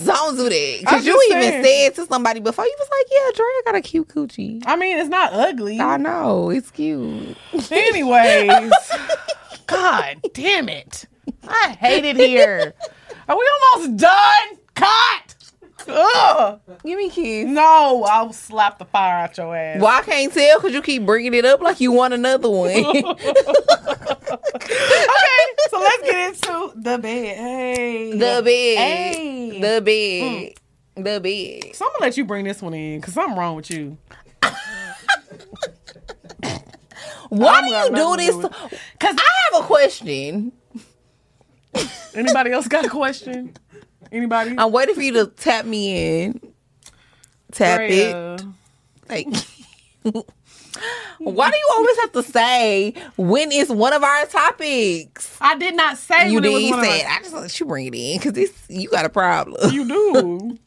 S3: saying.
S1: Don't do that. Because you even
S3: saying.
S1: said to somebody before, you was like, yeah, Dre got a cute coochie.
S3: I mean, it's not ugly.
S1: I know. It's cute.
S3: Anyways, God damn it! I hate it here. Are we almost done? Cut. Ugh.
S1: Give me keys.
S3: No, I'll slap the fire out your ass.
S1: Well, I can't tell because you keep bringing it up like you want another one.
S3: Okay, so let's get into the bed. Hey,
S1: the bed.
S3: Hey.
S1: The bed. Mm. The bed.
S3: So I'm gonna let you bring this one in because something wrong with you.
S1: Why
S3: I'm
S1: do you do this? Because I have a question.
S3: Anybody else got a question? Anybody?
S1: I'm waiting for you to tap me in. Tap it.
S3: Drea.
S1: Thank you. Why do you always have to say when is one of our topics?
S3: I did not say
S1: you
S3: when it was
S1: did
S3: one of
S1: say it.
S3: our-
S1: I just let you bring it in because this you got a problem.
S3: You do.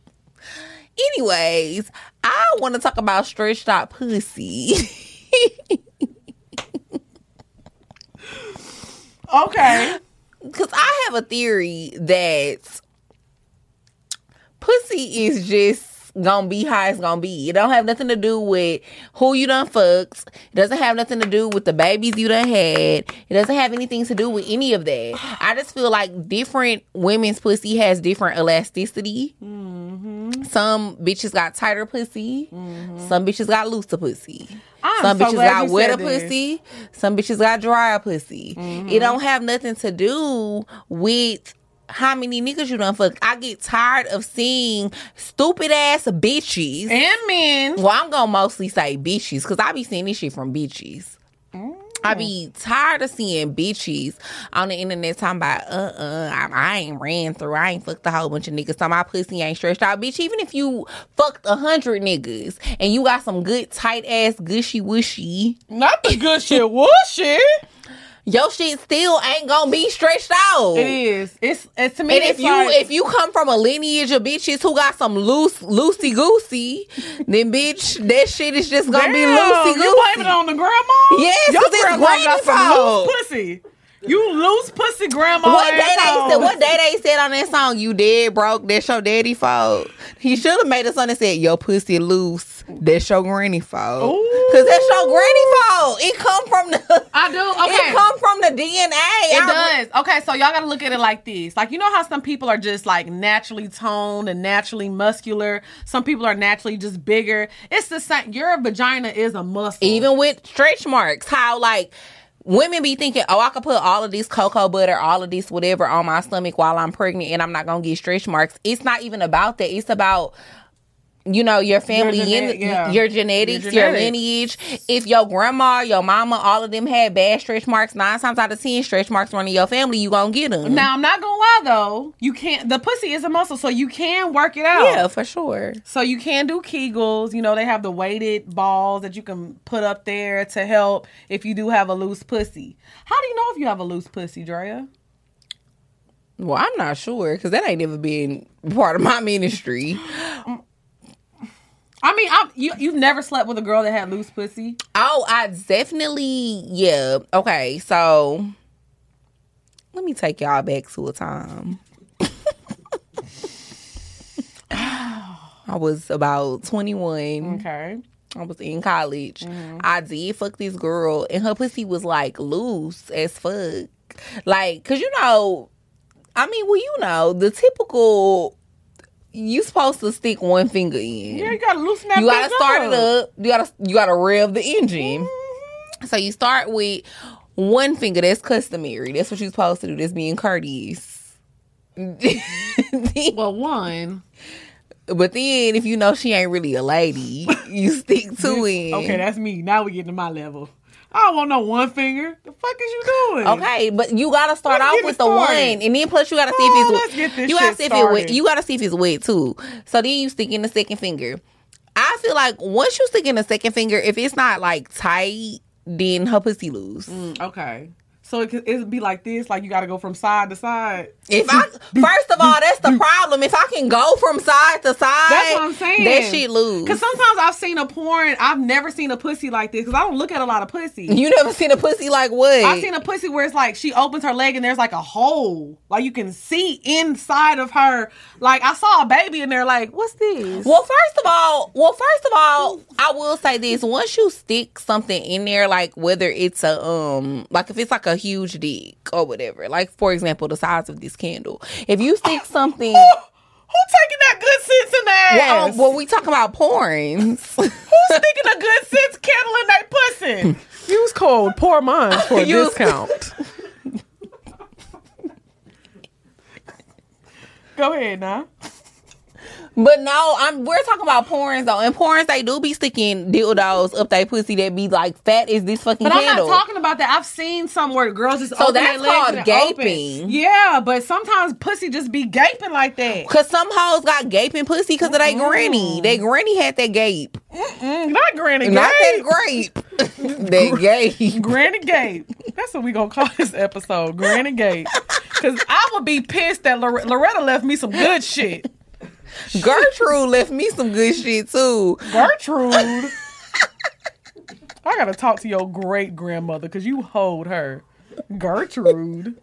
S1: Anyways, I want to talk about stretched out pussy.
S3: okay.
S1: Because I have a theory that pussy is just gonna be how it's gonna be. It don't have nothing to do with who you done fucked. It doesn't have nothing to do with the babies you done had. It doesn't have anything to do with any of that. I just feel like different women's pussy has different elasticity. Some bitches got tighter pussy. Some bitches got looser pussy.
S3: I'm
S1: Some
S3: so
S1: bitches got wetter pussy. Some bitches got drier pussy.
S3: Mm-hmm.
S1: It don't have nothing to do with how many niggas you done fucked. I get tired of seeing stupid ass bitches.
S3: And men.
S1: well, I'm gonna mostly say bitches because I be seeing this shit from bitches. I be tired of seeing bitches on the internet talking about, uh uh, I, I ain't ran through, I ain't fucked a whole bunch of niggas, so my pussy ain't stretched out. Bitch, even if you fucked a hundred niggas and you got some good tight ass gushy wushy,
S3: Not the good shit.
S1: Your shit still ain't gonna be stretched out.
S3: It is. It's it's to me.
S1: And if you
S3: like,
S1: if you come from a lineage of bitches who got some loose loosey goosey, then bitch, that shit is just gonna be
S3: Damn,
S1: loosey
S3: You blaming it on the grandma?
S1: Yes,
S3: your grandma got some loose pussy. You loose pussy grandma.
S1: What day they said? What day they said on that song? You dead broke. That's your daddy fault. He should have made a song that said your pussy loose. That's your granny fault.
S3: Ooh.
S1: Cause that's your granny fault. It come from the.
S3: I do. Okay.
S1: It come from the DNA.
S3: It
S1: I-
S3: does. Okay, so y'all got to look at it like this. Like you know how some people are just like naturally toned and naturally muscular. Some people are naturally just bigger. It's the same. Your vagina is a muscle.
S1: even with stretch marks, how like women be thinking, oh, I could put all of this cocoa butter, all of this whatever on my stomach while I'm pregnant and I'm not gonna get stretch marks. It's not even about that. It's about you know your family,
S3: gene-
S1: in,
S3: yeah.
S1: your genetics,
S3: Your
S1: your, lineage. If your grandma, your mama, all of them had bad stretch marks, nine times out of ten, stretch marks running your family, you gonna get them.
S3: now I'm not gonna lie though. You can't. The pussy is a muscle, so you can work it out.
S1: yeah, for sure.
S3: So you can do Kegels. You know, they have the weighted balls that you can put up there to help if you do have a loose pussy. How do you know if you have a loose pussy, Drea?
S1: Well, I'm not sure because that ain't never been part of my ministry.
S3: Um, I mean, I'm, you you've never slept with a girl that had loose pussy.
S1: Oh, I definitely, yeah. Okay, so let me take y'all back to a time. I was about 21.
S3: Okay.
S1: I was in college. Mm-hmm. I did fuck this girl, and her pussy was like loose as fuck. Like, cause you know, I mean, well, you know, the typical. You supposed to stick one finger in
S3: Yeah, you gotta loosen that.
S1: you gotta start it up. You gotta you gotta rev the engine. Mm-hmm. So you start with one finger. That's customary. That's what you're supposed to do. That's being courteous.
S3: Well, one.
S1: but then if you know she ain't really a lady, you stick two in.
S3: Okay, that's me. Now we getting to my level. I don't want no one finger. The fuck is you doing?
S1: Okay, but you gotta start
S3: Let's
S1: off with the one, and then plus you gotta see
S3: Oh,
S1: if
S3: let's
S1: it's
S3: get
S1: wet.
S3: this
S1: You gotta see if it wet. You gotta see if he's wet too. So then you stick in the second finger. I feel like once you stick in the second finger, if it's not like tight, then her pussy loose.
S3: Mm, okay. So it could it'd be like this, like you got to go from side to side.
S1: If I first of all, that's the problem. If I can go from side to side,
S3: That's what I'm saying.
S1: That shit lose.
S3: Because sometimes I've seen a porn, I've never seen a pussy like this because I don't look at a lot of pussy.
S1: you never seen a pussy like what?
S3: I've seen a pussy where it's like she opens her leg and there's like a hole, like you can see inside of her. Like I saw a baby in there. Like what's this?
S1: well, first of all, well, first of all, I will say this: once you stick something in there, like whether it's a um, like if it's like a huge dick or whatever, like for example, the size of this candle. If you stick something,
S3: Who, taking that good sense in their
S1: well, well, we talking about porns.
S3: Who's sticking a good sense candle in their pussy? Use code Pour Minds for a
S1: Use-
S3: discount. Go ahead now.
S1: But no, I'm we're talking about porns though. And porns they do be sticking dildos up their pussy that be like fat as this fucking
S3: But I'm
S1: candle.
S3: not talking about that. I've seen some where girls just
S1: So
S3: open
S1: that's
S3: their legs
S1: called
S3: and open.
S1: gaping.
S3: Yeah, but sometimes pussy just be gaping like that.
S1: Cause some hoes got gaping pussy because of their granny. Their granny had that gape.
S3: Mm, not granny
S1: Not
S3: gape.
S1: that grape. that gape.
S3: Granny Gape. That's what we gonna call this episode. Granny Gape. Cause I would be pissed that Lore- Loretta left me some good shit.
S1: Gertrude left me some good shit too.
S3: Gertrude. I gotta talk to your great grandmother because you hold her. Gertrude.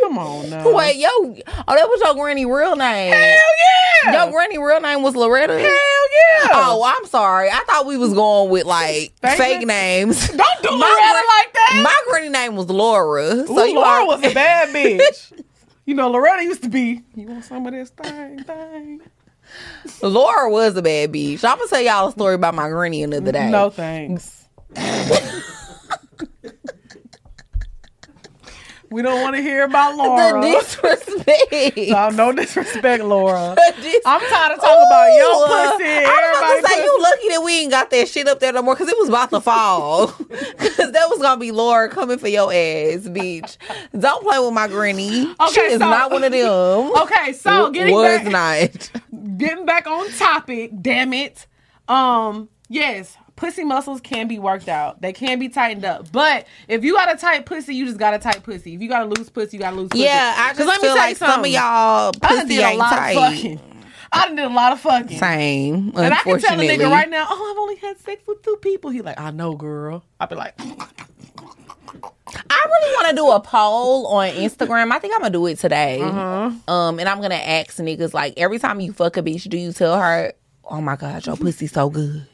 S3: Come on now.
S1: Wait, yo, oh, that was your granny real name.
S3: Hell yeah.
S1: Your granny real name was Loretta.
S3: Hell yeah.
S1: Oh, I'm sorry. I thought we was going with like
S3: Fake
S1: fake, names.
S3: Don't do
S1: My
S3: Loretta like that.
S1: My granny name was Laura. So
S3: Ooh,
S1: you
S3: Laura
S1: are-
S3: was a bad bitch. You know, Loretta used to be. You want some of this thing, thing?
S1: Laura was a bad bitch. I'm gonna tell y'all a story about my granny another day.
S3: No thanks. we don't want to hear about Laura.
S1: The disrespect.
S3: No, no disrespect, Laura.
S1: Dis-
S3: I'm tired of talking about your pussy.
S1: I was about to say you lucky that we ain't got that shit up there no more because it was about to fall. Because that was gonna be Laura coming for your ass, bitch. Don't play with my granny. she is
S3: so-
S1: not one of them.
S3: Okay, so getting
S1: was
S3: back,
S1: not.
S3: getting back on topic. Damn it. Um, yes, pussy muscles can be worked out. They can be tightened up. But if you got a tight pussy, you just got a tight pussy. If you got a loose pussy, you got a loose pussy.
S1: Yeah, I just
S3: let me
S1: feel
S3: tell you
S1: like some of y'all pussy ain't
S3: lot
S1: tight.
S3: of fucking. I done did a lot of fucking.
S1: Same,
S3: And I can tell a nigga right now, oh, I've only had sex with two people. He like, I know, girl. I be like,
S1: I really want to do a poll on Instagram. I think I'm gonna do it today.
S3: Uh-huh.
S1: Um, and I'm gonna ask niggas like every time you fuck a bitch, do you tell her, "Oh my god, your pussy so good"?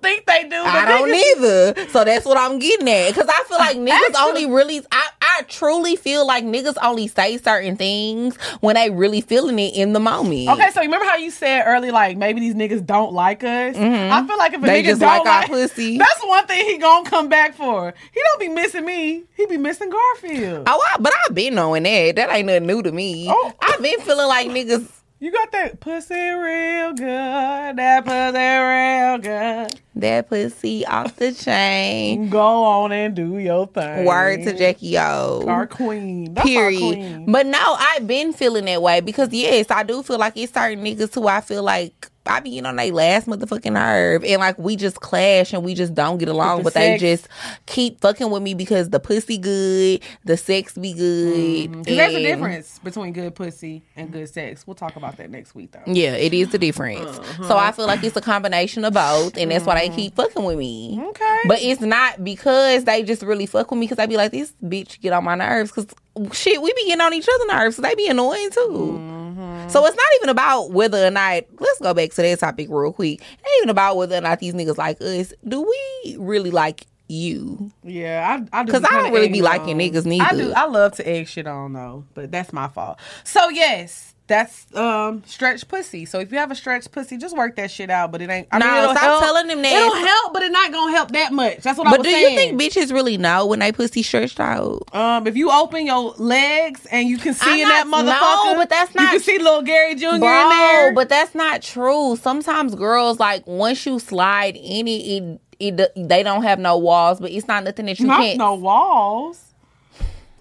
S3: Don't think they do. But
S1: I don't
S3: niggas-
S1: either. So that's what I'm getting at. Because I feel like niggas
S3: Actually-
S1: only really, I, I truly feel like niggas only say certain things when they really feeling it in the moment.
S3: Okay, so remember how you said earlier, like maybe these niggas don't like us. I feel like if a
S1: Mm-hmm. They
S3: nigga don't
S1: like
S3: like
S1: pussy.
S3: that's one thing he gonna come back for. He don't be missing me. He be missing Garfield.
S1: Oh, I, but I've been knowing that. That ain't nothing new to me.
S3: Oh.
S1: I've been feeling like niggas.
S3: You got that pussy real good. That pussy real good.
S1: That pussy off the chain.
S3: Go on and do your thing.
S1: Word to Jackie O.
S3: Our queen. That's our
S1: Period.
S3: queen.
S1: But no, I've been feeling that way because yes, I do feel like it's certain niggas who I feel like I be getting on their last motherfucking nerve, and like we just clash and we just don't get along. But they just keep fucking with me because the pussy good, the sex be good.
S3: 'Cause there's a difference between good pussy and good sex. We'll talk about that next week, though.
S1: Yeah, it is the difference.
S3: Uh-huh.
S1: So I feel like it's a combination of both, and that's why they keep fucking with me.
S3: Okay.
S1: But it's not because they just really fuck with me because I be like, this bitch get on my nerves because shit, we be getting on each other's nerves so they be annoying too.
S3: Mm-hmm.
S1: So it's not even about whether or not, let's go back to that topic real quick. It ain't even about whether or not these niggas like us. Do we really like you?
S3: Yeah, I, I do
S1: 'Cause
S3: be
S1: I don't really be liking
S3: on.
S1: niggas
S3: I
S1: neither.
S3: do. I love to egg shit on though, but that's my fault. So yes, that's um stretch pussy. So if you have a stretch pussy, just work that shit out. But it ain't. I
S1: No,
S3: mean, it'll
S1: stop
S3: help.
S1: telling them that.
S3: It'll help, but it's not gonna help that much. That's what I was saying.
S1: But do you think bitches really know when they pussy stretched out?
S3: Um, if you open your legs and you can see
S1: I'm
S3: in that
S1: not-
S3: motherfucker,
S1: no, but that's
S3: You
S1: not
S3: can see little Gary Jr. in there.
S1: but that's not true. Sometimes girls like once you slide it, it, it they don't have no walls, but it's not nothing that you
S3: not
S1: can't.
S3: no walls.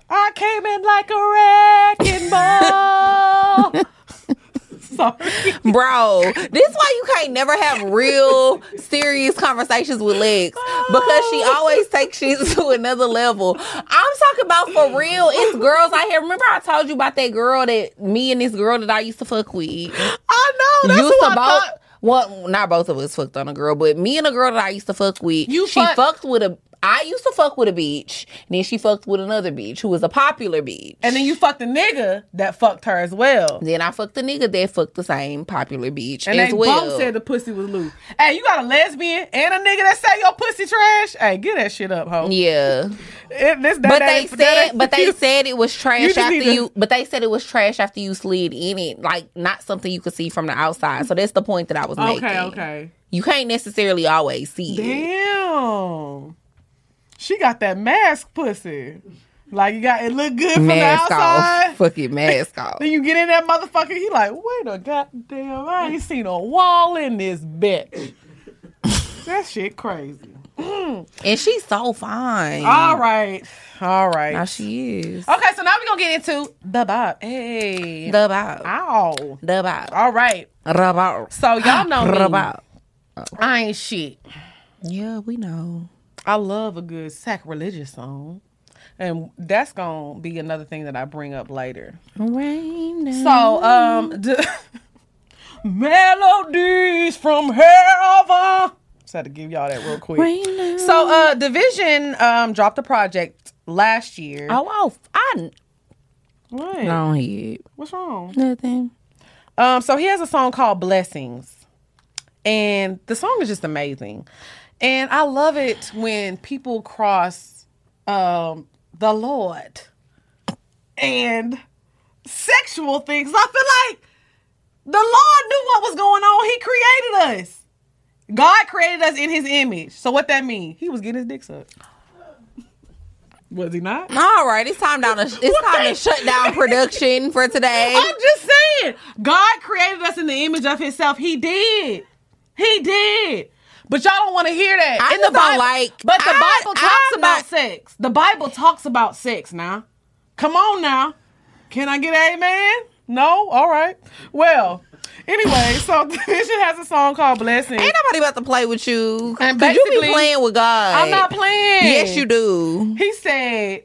S3: I came in like a wrecking ball. Sorry.
S1: Bro, this is why you can't never have real serious conversations with Lex because she oh. always takes shit to another level. I'm talking about for real. It's girls out here. Remember I told you about that girl that me and this girl that I used to fuck with.
S3: I know. That's
S1: used
S3: what
S1: to
S3: I
S1: both.
S3: thought.
S1: Well, not both of us fucked on a girl, but me and a girl that I used to fuck with.
S3: You
S1: she
S3: fuck-
S1: fucked with a. I used to fuck with a bitch. Then she fucked with another beach who was a popular beach.
S3: And then you fucked a nigga that fucked her as well.
S1: then I fucked a nigga that fucked the same popular beach
S3: And
S1: as
S3: they
S1: well.
S3: both said the pussy was loose. Hey, you got a lesbian and a nigga that say your pussy trash? Hey, get that shit up, ho.
S1: yeah,
S3: It- this- that
S1: but they
S3: that
S1: said,
S3: ain't
S1: but they
S3: you.
S1: said it was trash
S3: just
S1: after
S3: to-
S1: you. But they said it was trash after you slid in it, like not something you could see from the outside. So that's the point that I was making.
S3: Okay, okay.
S1: You can't necessarily always see it.
S3: Damn. She got that mask pussy. Like you got it look good from
S1: mask
S3: the outside.
S1: off. Fucking mask off.
S3: Then you get in that motherfucker, he like, wait a goddamn, I ain't seen a wall in this bitch. that shit crazy. Mm.
S1: And she's so fine.
S3: All right. All right.
S1: Now she is.
S3: Okay, so now we're gonna get into the bop. Hey.
S1: The bow.
S3: Ow.
S1: The bow.
S3: All right.
S1: The bow.
S3: So y'all know
S1: The
S3: me.
S1: bow.
S3: I ain't shit.
S1: Yeah, we know.
S3: I love a good sacrilegious song. And that's gonna be another thing that I bring up later.
S1: Rain.
S3: So, um, d- melodies from heaven. Just had to give y'all that real quick.
S1: Rain.
S3: So, uh, dvsn um dropped a project last year.
S1: Oh, oh, I
S3: what?
S1: don't
S3: What's wrong?
S1: nothing.
S3: Um, so he has a song called Blessings. And the song is just amazing. And I love it when people cross um the Lord and sexual things. I feel like the Lord knew what was going on. He created us. God created us in his image. So what that mean? He was getting his dick sucked. Was he not?
S1: All right, it's time down. To, it's time to shut down production for today.
S3: I'm just saying, God created us in the image of Himself. He did. He did. But y'all don't want to hear that.
S1: I
S3: in the Bible,
S1: like-
S3: But the
S1: I-
S3: Bible talks
S1: I'm
S3: about
S1: not-
S3: sex. The Bible talks about sex now. Come on now. Can I get amen? No? All right. Well, anyway, so dvsn has a song called Blessing.
S1: Ain't nobody about to play with you.
S3: And
S1: you be
S3: basically-
S1: playing with God.
S3: I'm not playing.
S1: Yes, you do.
S3: He said,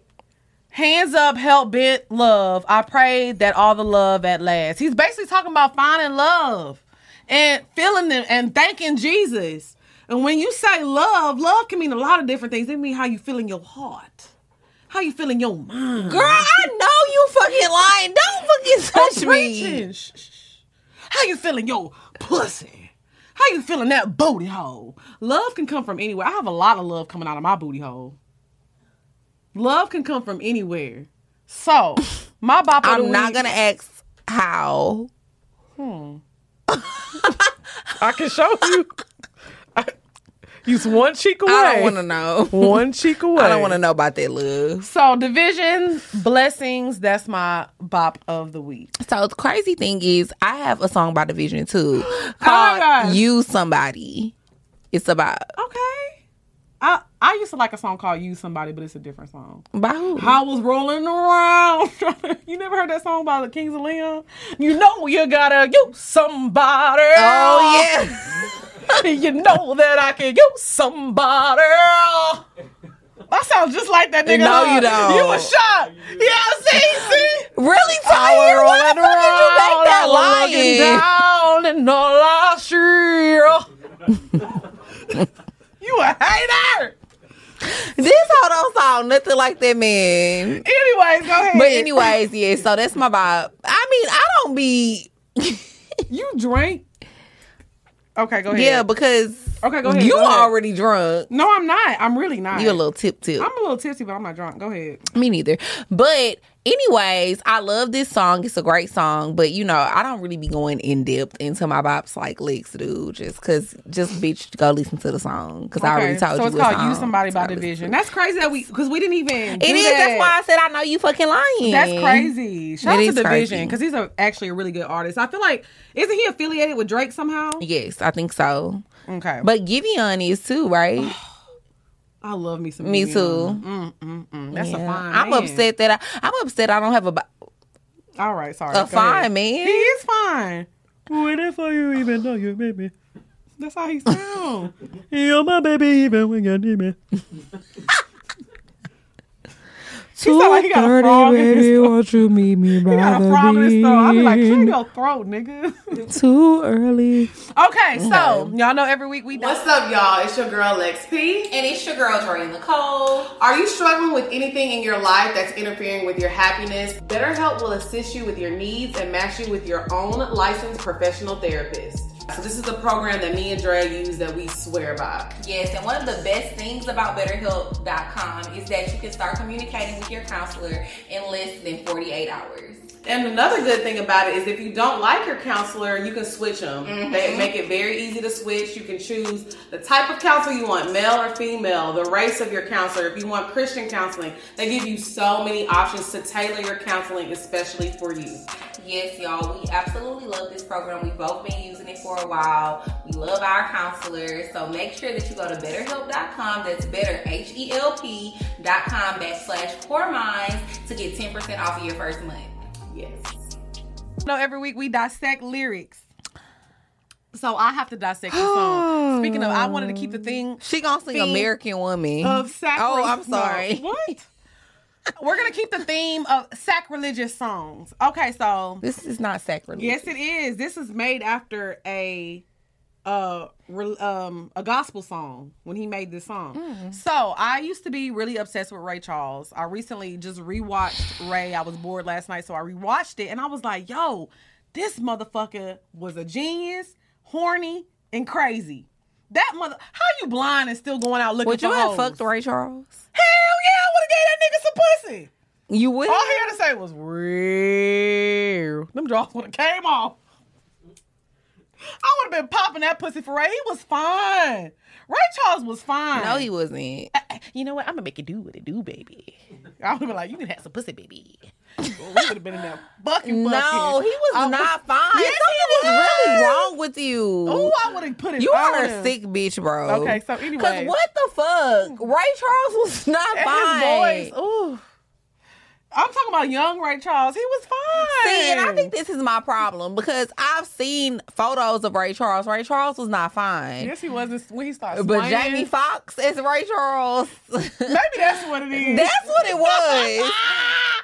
S3: Hands up, help bent love. I pray that all the love at last. He's basically talking about finding love and feeling and thanking Jesus. And when you say love, love can mean a lot of different things. It mean how you feel in your heart, how you feel in your mind.
S1: Girl, I know you fucking lying. Don't fucking
S3: I'm
S1: touch me.
S3: Shh, shh, shh. How you feeling your pussy? How you feeling that booty hole? Love can come from anywhere. I have a lot of love coming out of my booty hole. Love can come from anywhere. So, my bop
S1: I'm not
S3: week-
S1: gonna ask how. Hmm.
S3: I can show you. I, use one cheek away.
S1: I don't want to know.
S3: One cheek away.
S1: I don't want to know about that love.
S3: So, dvsn blessings. That's my bop of the week.
S1: So the crazy thing is, I have a song by dvsn too
S3: Oh
S1: called
S3: gosh.
S1: "You Somebody." It's about
S3: Okay. I I used to like a song called "Use Somebody," but it's a different song.
S1: by who?
S3: I was rolling around. you never heard that song by the Kings of Leon? You know you gotta use somebody.
S1: Oh yeah.
S3: you know that I can use somebody. That sounds just like that nigga.
S1: No,
S3: huh?
S1: you don't.
S3: You was shocked. Yeah, see, see.
S1: Really,
S3: I was
S1: Why the fuck did you make that
S3: I
S1: lying?
S3: down in the last year. you a hater.
S1: This whole don't sound nothing like that man.
S3: Anyways, go ahead.
S1: But anyways, yeah. So that's my vibe. I mean, I don't be.
S3: you drink. Okay, go ahead.
S1: Yeah, because
S3: Okay, go ahead.
S1: you
S3: go ahead.
S1: already drunk.
S3: No, I'm not. I'm really not.
S1: You're a little tip tip.
S3: I'm a little tipsy, but I'm not drunk. Go ahead.
S1: Me neither. But anyways, I love this song. It's a great song, but you know, I don't really be going in depth into my bops like Lex do. Just cause, just bitch, go listen to the song because I already told
S3: so
S1: you.
S3: it's
S1: what
S3: called "Use Somebody" by
S1: dvsn.
S3: That's crazy that we because we didn't even.
S1: It is.
S3: That.
S1: That's why I said I know you fucking lying.
S3: That's crazy. Shout
S1: It
S3: out to. dvsn because he's a, actually a really good artist. I feel like isn't he affiliated with Drake somehow?
S1: Yes, I think so.
S3: Okay,
S1: But Giveon is too, right?
S3: I love me some.
S1: Me
S3: Giveon.
S1: too.
S3: Mm, mm, mm. That's a
S1: Yeah.
S3: fine.
S1: I'm
S3: man.
S1: upset that I. I'm upset I don't have a.
S3: All right, sorry.
S1: A
S3: Go
S1: fine
S3: ahead.
S1: man.
S3: He is fine. Waiting for you, even though you made me. That's how he sounds. You're my baby, even when you need me. He sound like he got a frog in his throat.
S1: won't you meet me
S3: He got a frog in his. I'll be like, clear your throat, nigga.
S1: Too early.
S3: okay, so y'all know every week we
S4: What's up, y'all? It's your girl Lex P.
S1: And it's your girl, Dre Nicole.
S4: Are you struggling with anything in your life that's interfering with your happiness? BetterHelp will assist you with your needs and match you with your own licensed professional therapist. So this is the program that me and Dre use that we swear by.
S1: Yes, and one of the best things about BetterHelp.com is that you can start communicating with your counselor in less than 48 hours.
S4: And another good thing about it is if you don't like your counselor, you can switch them. They mm-hmm. make it very easy to switch. You can choose the type of counselor you want, male or female, the race of your counselor. If you want Christian counseling, they give you so many options to tailor your counseling especially for you.
S1: Yes, y'all. We absolutely love this program. We've both been using it for a while. We love our counselors. So make sure that you go to betterhelp.com. That's better, H E L P.com backslash pour minds to get 10% off of your first month.
S4: Yes.
S3: know, every week we dissect lyrics. So I have to dissect the song. Speaking of, I wanted to keep the thing
S1: She gonna sing American Woman.
S3: of sacrifice.
S1: Oh, I'm sorry.
S3: what? We're gonna keep the theme of sacrilegious songs. Okay, so
S1: This is not sacrilegious.
S3: yes, it is. This is made after a uh re- um a gospel song when he made this song. So I used to be really obsessed with Ray Charles. I recently just rewatched Ray. I was bored last night, so I rewatched it and I was like, yo, this motherfucker was a genius, horny, and crazy. That mother how you blind and still going out looking
S1: Would
S3: for
S1: you have
S3: hoes?
S1: fucked Ray Charles?
S3: Hell yeah, I would have gave that nigga some pussy.
S1: You would.
S3: All he had to say was real. Them jaws would have came off. I would have been popping that pussy for Ray. He was fine. Ray Charles was fine.
S1: No, he wasn't.
S3: Uh, uh, you know what? I'm gonna make it do what it do, baby. I would have been like, you can have some pussy, baby. Well, we would have been in there bucking, bucking.
S1: No, he was
S3: I
S1: not fine.
S3: Yes, he
S1: Something was really wrong with you.
S3: Oh, I would have put it.
S1: you are
S3: on
S1: a sick bitch, bro.
S3: Okay, so anyway, Cause
S1: what the fuck? Ray Charles was not
S3: And
S1: fine.
S3: his voice. Ooh. I'm talking about young Ray Charles. He was fine.
S1: See, and I think this is my problem because I've seen photos of Ray Charles. Ray Charles was not fine.
S3: Yes, he wasn't when he started.
S1: But
S3: swinging.
S1: Jamie Foxx is Ray Charles.
S3: Maybe that's what it is.
S1: That's what it was.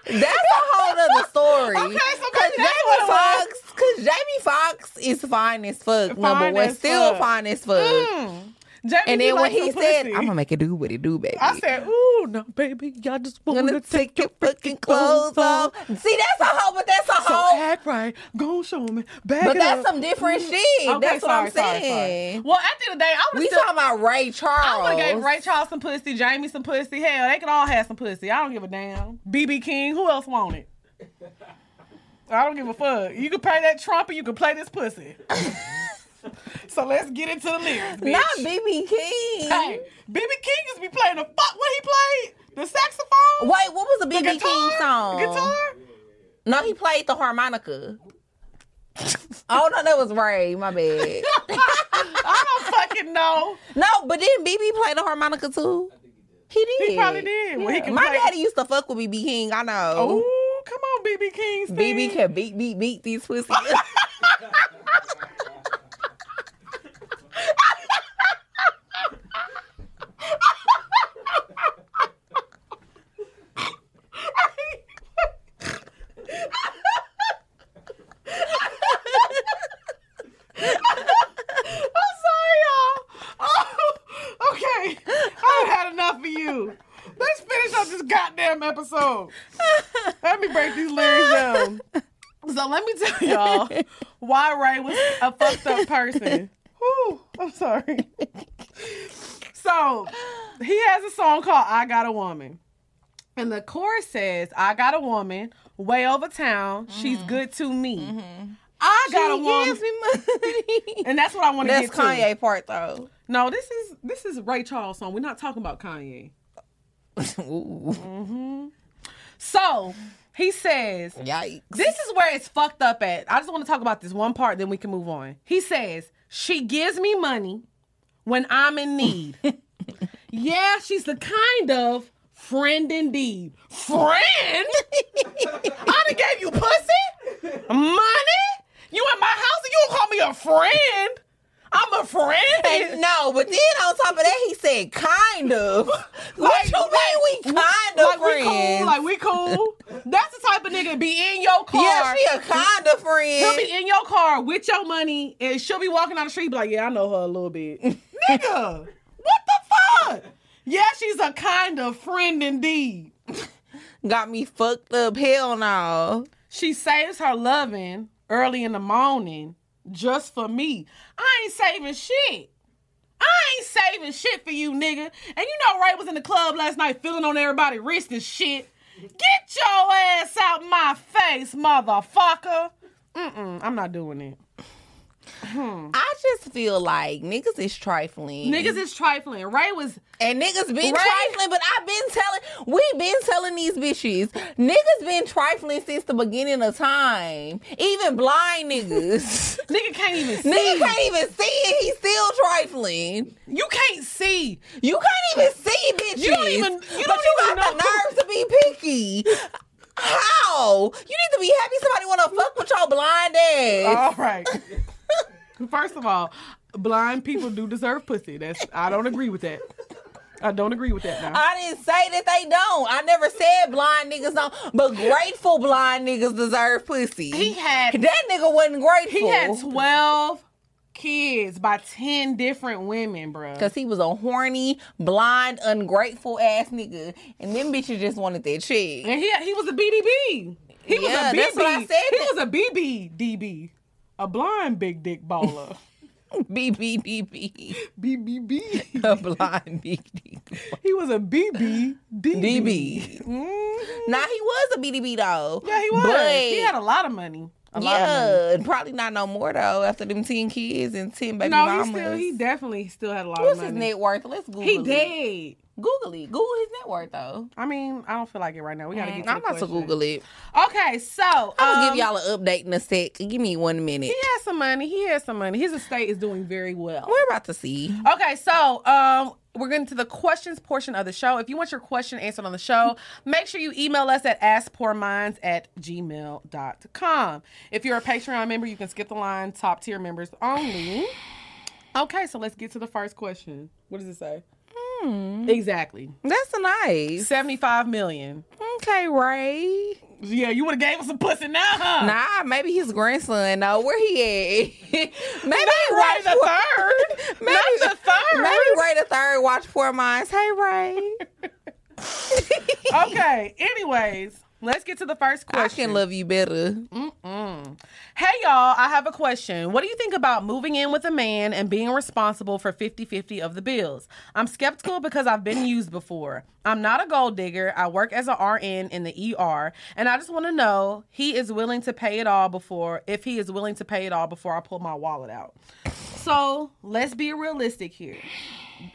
S1: That's a whole other story.
S3: Okay, so
S1: Cause
S3: maybe that's what
S1: Jamie
S3: it was.
S1: Foxx, cause Jamie Foxx is fine as fuck. Number
S3: Fine
S1: one, still
S3: fuck.
S1: fine as fuck.
S3: Mm. Jamie
S1: And then when he said,
S3: pussy.
S1: "I'm gonna make it do what it do, baby,"
S3: I said, "Ooh, no, baby, y'all just want
S1: gonna
S3: to
S1: take your fucking clothes off. See, that's a whole, but that's a
S3: So
S1: whole.
S3: act right, go show me, back
S1: But that's
S3: up.
S1: some different mm. shit.
S3: Okay,
S1: that's what I'm
S3: sorry, sorry,
S1: saying.
S3: sorry. Well, at the end of the day, I would
S1: We
S3: still.
S1: talking about Ray Charles.
S3: I would have gave Ray Charles some pussy, Jamie some pussy. Hell, they could all have some pussy. I don't give a damn. BB King, who else want it? I don't give a fuck. You can pay that trumpet, you can play this pussy. so let's get into the lyrics. Bitch.
S1: Not BB King.
S3: Hey, BB King used to be playing the fuck what he played? The saxophone?
S1: Wait, what was the
S3: The
S1: BB? King song?
S3: The guitar?
S1: No, he played the harmonica. oh no, that was Ray. My bad.
S3: I don't fucking know.
S1: no, but then BB played the harmonica too. He did.
S3: He probably did. Well, he can
S1: My
S3: play-
S1: daddy used to fuck with BB King. I know.
S3: Oh, come on, BB King.
S1: BB can beat, beat, beat these pussies.
S3: I'm sorry, y'all. Oh, okay, I've had enough of you. Let's finish up this goddamn episode. Let me break these lyrics down. So let me tell y'all why Ray was a fucked up person. Whew, I'm sorry. So he has a song called "I Got a Woman," and the chorus says, "I got a woman way over town. She's mm-hmm. good to me. Mm-hmm. I got a woman."
S1: gives me money.
S3: And that's what I want to
S1: That's
S3: get to.
S1: Kanye part though.
S3: No, this is this is Ray Charles song. We're not talking about Kanye.
S1: Ooh, mm-hmm.
S3: So he says,
S1: yikes.
S3: this is where it's fucked up at. I just want to talk about this one part, then we can move on. He says, she gives me money when I'm in need. yeah, she's the kind of friend indeed. Friend? I done gave you pussy? Money? You at my house and you don't call me a friend? I'm a friend.
S1: And no, but then on top of that, he said kind of. what you mean we kind of
S3: like we
S1: friends?
S3: cool, like we cool. That's the type of nigga be in your car.
S1: yeah, she a kind of friend.
S3: He'll be in your car with your money, and she'll be walking down the street, be like, "Yeah, I know her a little bit." Nigga, what the fuck? Yeah, she's a kind of friend indeed.
S1: Got me fucked up. Hell no.
S3: She saves her loving early in the morning just for me. I ain't saving shit. I ain't saving shit for you, nigga. And you know Ray was in the club last night feeling on everybody wrist and shit. Get your ass out my face, motherfucker. Mm-mm, I'm not doing it.
S1: I just feel like niggas is trifling.
S3: Niggas is trifling. Ray was
S1: and niggas been
S3: Right?
S1: trifling, but I've been telling, we been telling these bitches, niggas been trifling since the beginning of time. Even blind niggas.
S3: nigga can't even see.
S1: Nigga can't even see it. He's still trifling.
S3: You can't see.
S1: You can't even see bitches.
S3: You don't even- you
S1: but
S3: don't
S1: you
S3: even
S1: got the
S3: know.
S1: nerve to be picky. How? You need to be happy somebody want to fuck with your blind ass.
S3: All right. First of all, blind people do deserve pussy. That's I don't agree with that. I don't agree with that now.
S1: I didn't say that they don't. I never said blind niggas don't, but grateful blind niggas deserve pussy.
S3: He had-
S1: that nigga wasn't grateful.
S3: He had 12 kids by 10 different women, bro.
S1: Cause he was a horny, blind, ungrateful ass nigga, and them bitches just wanted their chick.
S3: And he he was a BDB. He was a BB.
S1: that's what I said.
S3: He was a BB DB. A blind big dick bowler.
S1: BBDB,
S3: BBB.
S1: a blind big dick.
S3: He was a BB DB.
S1: DB.
S3: Mhm.
S1: Nah, he was a BDB though.
S3: Yeah, he was.
S1: But,
S3: he had a lot of money. A lot of money.
S1: yeah, probably not no more though. After them ten kids and ten baby
S3: No,
S1: mamas.
S3: he still he definitely still had a lot
S1: What's
S3: of
S1: his
S3: money.
S1: net worth? Let's Google
S3: He
S1: it.
S3: dead.
S1: Google it. Google his net worth though.
S3: I mean, I don't feel like it right now. We gotta get to
S1: I'm
S3: the
S1: about to. Google it.
S3: Okay, so
S1: I'm gonna
S3: um,
S1: give y'all an update in a sec. Give me one minute.
S3: He has some money. He has some money. His estate is doing very well.
S1: We're about to see.
S3: Okay, so um, we're getting to the questions portion of the show. If you want your question answered on the show, make sure you email us at askpourminds at gmail.com. If you're a Patreon member, you can skip the line, top tier members only. Okay, so let's get to the first question. What does it say? Hmm. Exactly.
S1: That's nice.
S3: 75 million.
S1: Okay, Ray.
S3: Yeah, you would have gave us some pussy now, huh?
S1: Nah, maybe his grandson. No, where he at? maybe
S3: Not Ray the
S1: Poor-
S3: third.
S1: Maybe
S3: Not the third.
S1: Maybe Ray the third watch Pour Minds. Hey, Ray.
S3: Okay, anyways, let's get to the first question.
S1: I can love you better.
S3: Hey y'all, I have a question. What do you think about moving in with a man and being responsible for 50-50 of the bills? I'm skeptical because I've been used before. I'm not a gold digger. I work as a RN in the ER, and I just want to know he is willing to pay it all before if he is willing to pay it all before I pull my wallet out. So, let's be realistic here.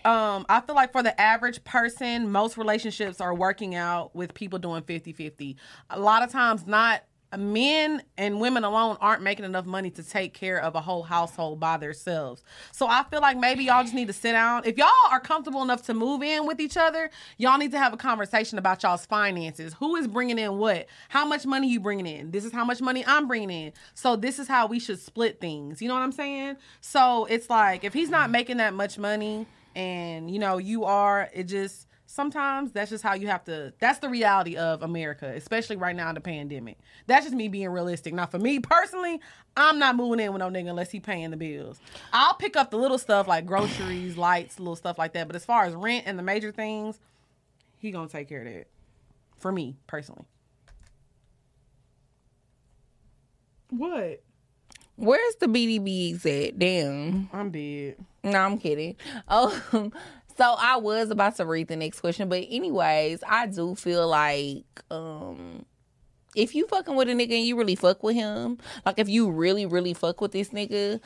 S3: Um, I feel like for the average person, most relationships are working out with people doing 50-50. A lot of times not men and women alone aren't making enough money to take care of a whole household by themselves. So I feel like maybe y'all just need to sit down. If y'all are comfortable enough to move in with each other, y'all need to have a conversation about y'all's finances. Who is bringing in what? How much money you bringing in? This is how much money I'm bringing in. So this is how we should split things. You know what I'm saying? So it's like if he's not making that much money and you know you are, it just sometimes that's just how you have to that's the reality of america especially right now in the pandemic. That's just me being realistic. Now for me personally i'm not moving in with no nigga unless he paying the bills. I'll pick up the little stuff like groceries lights little stuff like that. But as far as rent and the major things he gonna take care of that for me personally. What?
S1: Where's the BDBs at? Damn.
S3: i'm dead
S1: No, I'm kidding. Oh, so I was about to read the next question, but anyways, I do feel like um if you fucking with a nigga and you really fuck with him, like if you really, really fuck with this nigga,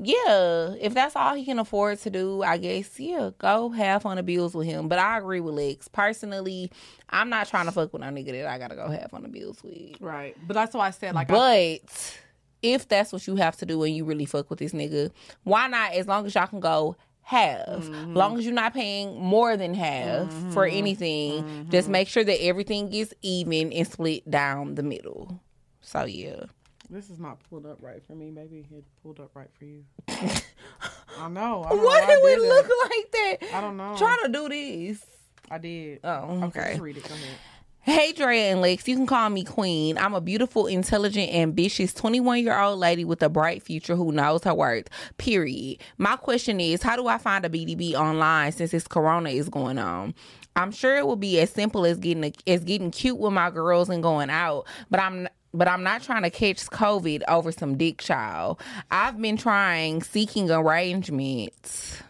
S1: yeah, if that's all he can afford to do, I guess, yeah, go half on the bills with him. But I agree with Lex. Personally, I'm not trying to fuck with a nigga that I gotta go half on the bills with.
S3: right but that's why i said like I,
S1: But if that's what you have to do and you really fuck with this nigga, why not? As long as y'all can go half,
S3: Mm-hmm.
S1: long as you're not paying more than half for anything,
S3: Mm-hmm.
S1: just make sure that everything gets even and split down the middle. So yeah,
S3: this is not pulled up right for me maybe it pulled up right for you i know I don't know
S1: why did we
S3: did that.
S1: look like that?
S3: I don't know.
S1: Trying to do this.
S3: i did
S1: Oh,
S3: okay
S1: okay.
S3: just read it go ahead
S1: Hey, Drea and Lex, you can call me Queen. I'm a beautiful, intelligent, ambitious 21 year old lady with a bright future who knows her worth. Period. My question is, how do I find a BDB online since this Corona is going on? I'm sure it will be as simple as getting a, as getting cute with my girls and going out, but I'm but I'm not trying to catch COVID over some dick child. I've been trying seeking arrangements.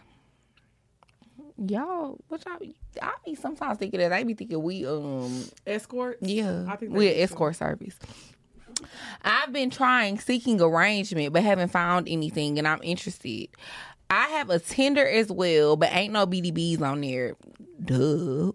S1: Y'all, what y'all? be- I be sometimes thinking that I be thinking we um
S3: Escort.
S1: yeah
S3: I think
S1: we
S3: they
S1: an
S3: do, too.
S1: escort service. I've been trying seeking arrangement, but haven't found anything, and I'm interested. I have a Tinder as well, but ain't no BDBs on there. Duh.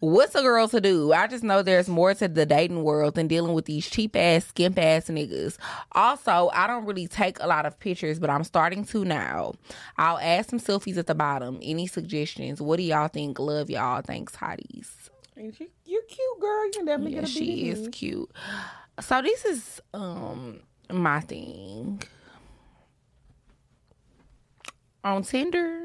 S1: What's a girl to do? I just know there's more to the dating world than dealing with these cheap ass, skimp ass niggas. Also, I don't really take a lot of pictures, but I'm starting to now. I'll add some selfies at the bottom. Any suggestions? What do y'all think? Love y'all. Thanks, hotties.
S3: And you're cute girl. You can definitely
S1: Yeah,
S3: get a
S1: she is cute. So this is um my thing. On Tinder,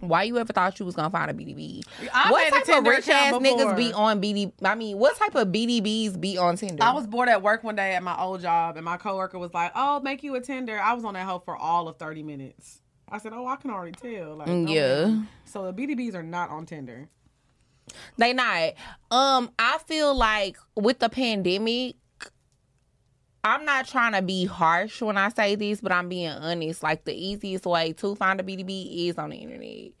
S1: why you ever thought you was gonna find a BDB?
S3: I
S1: what type of rich ass niggas be on BD? I mean, what type of BDBs be on Tinder?
S3: I was bored at work one day at my old job, and my coworker was like, "Oh, make you a Tinder." I was on that hoe for all of thirty minutes. I said, "Oh, I can already tell." Like,
S1: Mm, yeah.
S3: ma'am. So the BDBs are not on Tinder.
S1: They not. Um, I feel like with the pandemic, I'm not trying to be harsh when I say this, but I'm being honest. Like the easiest way to find a BDB is on the internet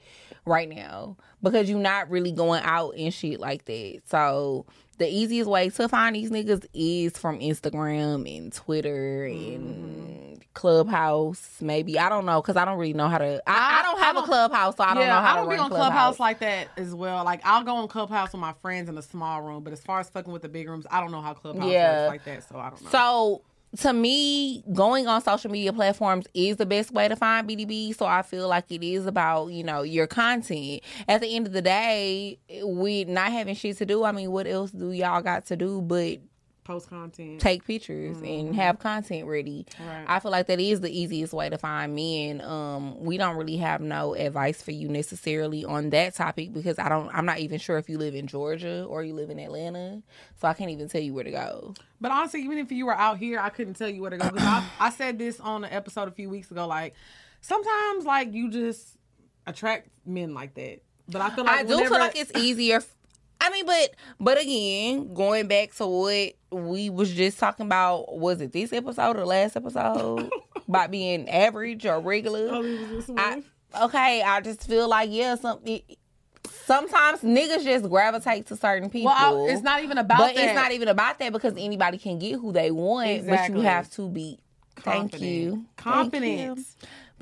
S1: right now because you're not really going out and shit like that. So the easiest way to find these niggas is from Instagram and Twitter and mm-hmm. Clubhouse. Maybe I don't know because I don't really know how to. I, I,
S3: I-
S1: don't have a
S3: don't-
S1: Clubhouse, so I don't know how
S3: I
S1: to
S3: don't be
S1: run
S3: on Clubhouse like that as well. Like I'll go on Clubhouse with my friends in a small room, but as far as fucking with the big rooms, I don't know how Clubhouse
S1: Yeah.
S3: works like that. So I don't know.
S1: So to me, going on social media platforms is the best way to find BDB. So I feel like it is about, you know, your content. At the end of the day, we not having shit to do, I mean, what else do y'all got to do but
S3: Post content.
S1: take pictures and have content ready?
S3: Right.
S1: I feel like that is the easiest way to find men. Um, we don't really have no advice for you necessarily on that topic because I don't I'm not even sure if you live in Georgia or you live in Atlanta. So I can't even tell you where to go.
S3: But honestly, even if you were out here, I couldn't tell you where to go. I, I said this on an episode a few weeks ago. Like sometimes, like you just attract men like that. But I feel like
S1: I do
S3: whenever-
S1: feel like it's easier. I mean, but but again, going back to what we was just talking about, was it this episode or last episode about being average or regular?
S3: Oh, it was this one?
S1: I, okay, I just feel like yeah, some it, sometimes niggas just gravitate to certain people.
S3: well, I, it's not even about
S1: but
S3: that.
S1: it's not even about that because anybody can get who they want, but you have to be. Thank
S3: Confident.
S1: you. Thank you.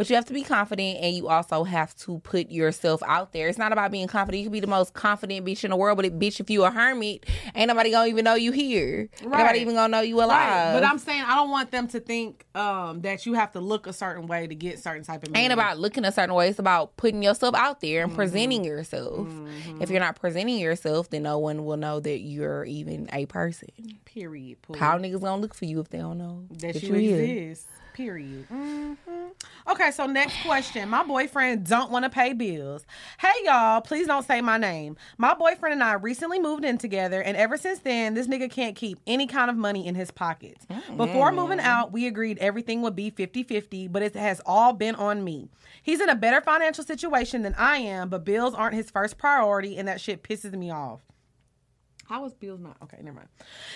S1: But you have to be confident and you also have to put yourself out there. It's not about being confident. You can be the most confident bitch in the world, but it, bitch, if you a hermit, ain't nobody gonna even know you here.
S3: Right.
S1: nobody even gonna know you alive.
S3: Right. But I'm saying I don't want them to think um, that you have to look a certain way to get certain type of.
S1: ain't about looking a certain way. It's about putting yourself out there and
S3: Mm-hmm.
S1: presenting yourself. If you're not presenting yourself, then no one will know that you're even a person.
S3: Period. Pooh.
S1: How niggas gonna look for you if they don't know
S3: that you
S1: here?
S3: exist. Period. hmm Okay, so next question. My boyfriend don't want to pay bills. Hey y'all, please don't say my name. My boyfriend and I recently moved in together, and ever since then, this nigga can't keep any kind of money in his pockets. Before moving out, we agreed everything would be 50-50, but it has all been on me. He's in a better financial situation than I am, but bills aren't his first priority, and that shit pisses me off. How is Bill's not? Okay, never mind.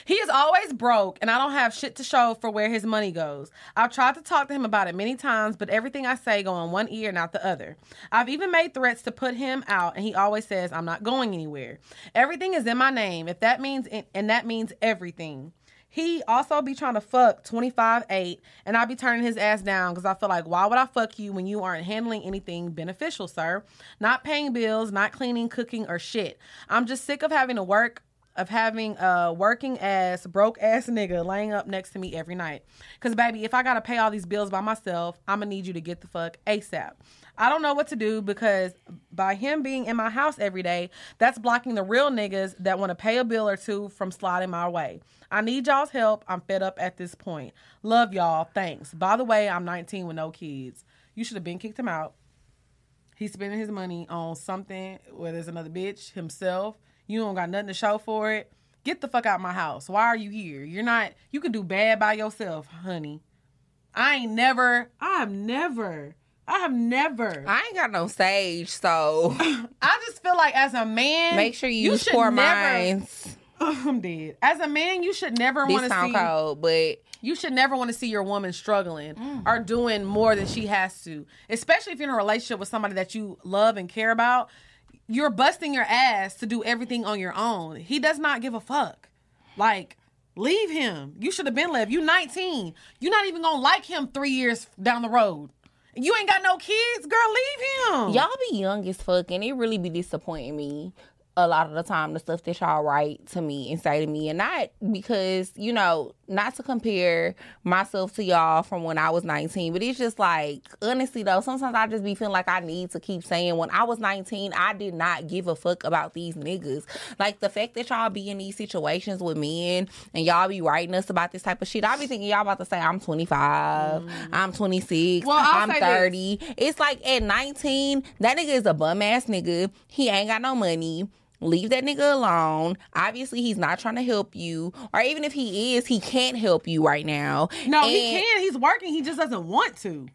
S3: He is always broke, and I don't have shit to show for where his money goes. I've tried to talk to him about it many times, but everything I say go in one ear, and not the other. I've even made threats to put him out, and he always says I'm not going anywhere. Everything is in my name. If that means, and that means everything. He also be trying to fuck 25 8 and I be turning his ass down because I feel like why would I fuck you when you aren't handling anything beneficial, sir? Not paying bills, not cleaning, cooking, or shit. I'm just sick of having to work of having a working ass, broke ass nigga laying up next to me every night. Cause baby, if I gotta pay all these bills by myself, I'ma need you to get the fuck ASAP. I don't know what to do because by him being in my house every day, that's blocking the real niggas that want to pay a bill or two from sliding my way. I need y'all's help. I'm fed up at this point. Love y'all. Thanks. By the way, I'm 19 with no kids. You should have been kicked him out. He's spending his money on something, whether it's another bitch, himself. You don't got nothing to show for it. Get the fuck out my house. Why are you here? You're not, you can do bad by yourself, honey. I ain't never, I have never, I have never.
S1: I ain't got no sage, so
S3: I just feel like as a man,
S1: make sure you, use
S3: should
S1: poor
S3: never-
S1: minds.
S3: I'm dead. As a man, you should never want to
S1: sound
S3: see.
S1: cold, but
S3: You should never want to see your woman struggling
S1: Mm.
S3: or doing more than she has to, especially if you're in a relationship with somebody that you love and care about. You're busting your ass to do everything on your own. He does not give a fuck. Like, leave him. You should have been left. You 19. You're not even gonna like him three years down the road. You ain't got no kids, girl. Leave him.
S1: y'all be young as fuck, and it really be disappointing me a lot of the time. The stuff that y'all write to me and say to me, and not because you know, not to compare myself to y'all from when I was nineteen, but it's just like honestly though, sometimes I just be feeling like I need to keep saying when I was nineteen, I did not give a fuck about these niggas. Like the fact that y'all be in these situations with men and y'all be writing us about this type of shit, I be thinking y'all about to say I'm 25, mm. I'm 26,
S3: Well,
S1: I'm
S3: say this.
S1: 30. It's like at 19, that nigga is a bum ass nigga. He ain't got no money. Leave that nigga alone. Obviously, he's not trying to help you. Or even if he is, he can't help you right now.
S3: No, he
S1: And-
S3: can. He's working. He just doesn't want to.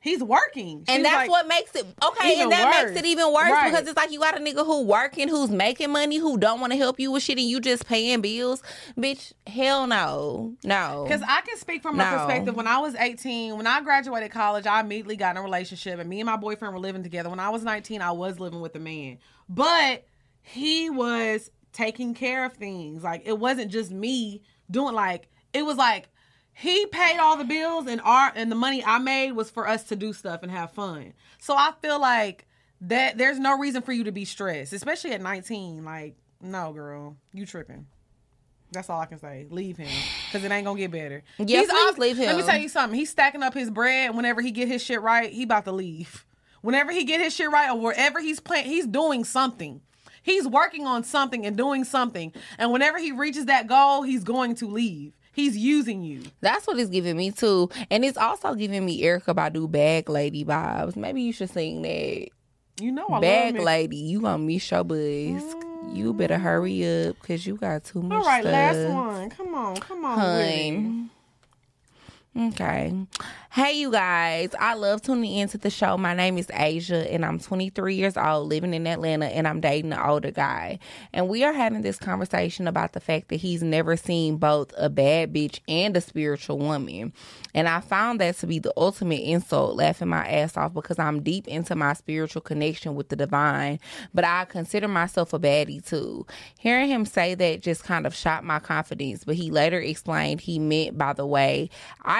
S3: He's working.
S1: And that's
S3: like-
S1: what makes it okay, and that
S3: worse.
S1: makes it even worse
S3: Right.
S1: because it's like you got a nigga who working, who's making money, who don't want to help you with shit, and you just paying bills. Bitch, hell no, no.
S3: Because I can speak from a
S1: No.
S3: perspective. When I was 18, when I graduated college, I immediately got in a relationship, and me and my boyfriend were living together. When I was 19, I was living with a man, but he was taking care of things. Like it wasn't just me doing. Like it was like he paid all the bills, and our and the money I made was for us to do stuff and have fun. So I feel like that there's no reason for you to be stressed, especially at 19. Like no, girl, you tripping. That's all I can say. Leave him because it ain't gonna get better.
S1: Yeah,
S3: He's
S1: please
S3: ob-
S1: leave
S3: Let me tell you something. He's stacking up his bread. Whenever he get his shit right, he about to leave. Whenever he get his shit right, or wherever he's playing, he's doing something. He's working on something and doing something. And whenever he reaches that goal, he's going to leave. He's using you.
S1: That's what it's giving me too, and it's also giving me Erykah Badu bag lady vibes. Maybe you should sing that.
S3: You know I
S1: Bag lady, you gonna miss your buzz. You better hurry up because you got too much
S3: All right,
S1: stuff.
S3: last one. Come on, come on.
S1: Hun. Okay. Hey, you guys. I love tuning into the show. My name is Asia, and I'm 23 years old, living in Atlanta, and I'm dating an older guy. And we are having this conversation about the fact that he's never seen both a bad bitch and a spiritual woman. And I found that to be the ultimate insult, laughing my ass off because I'm deep into my spiritual connection with the divine, but I consider myself a baddie too. Hearing him say that just kind of shot my confidence, but he later explained he meant by the way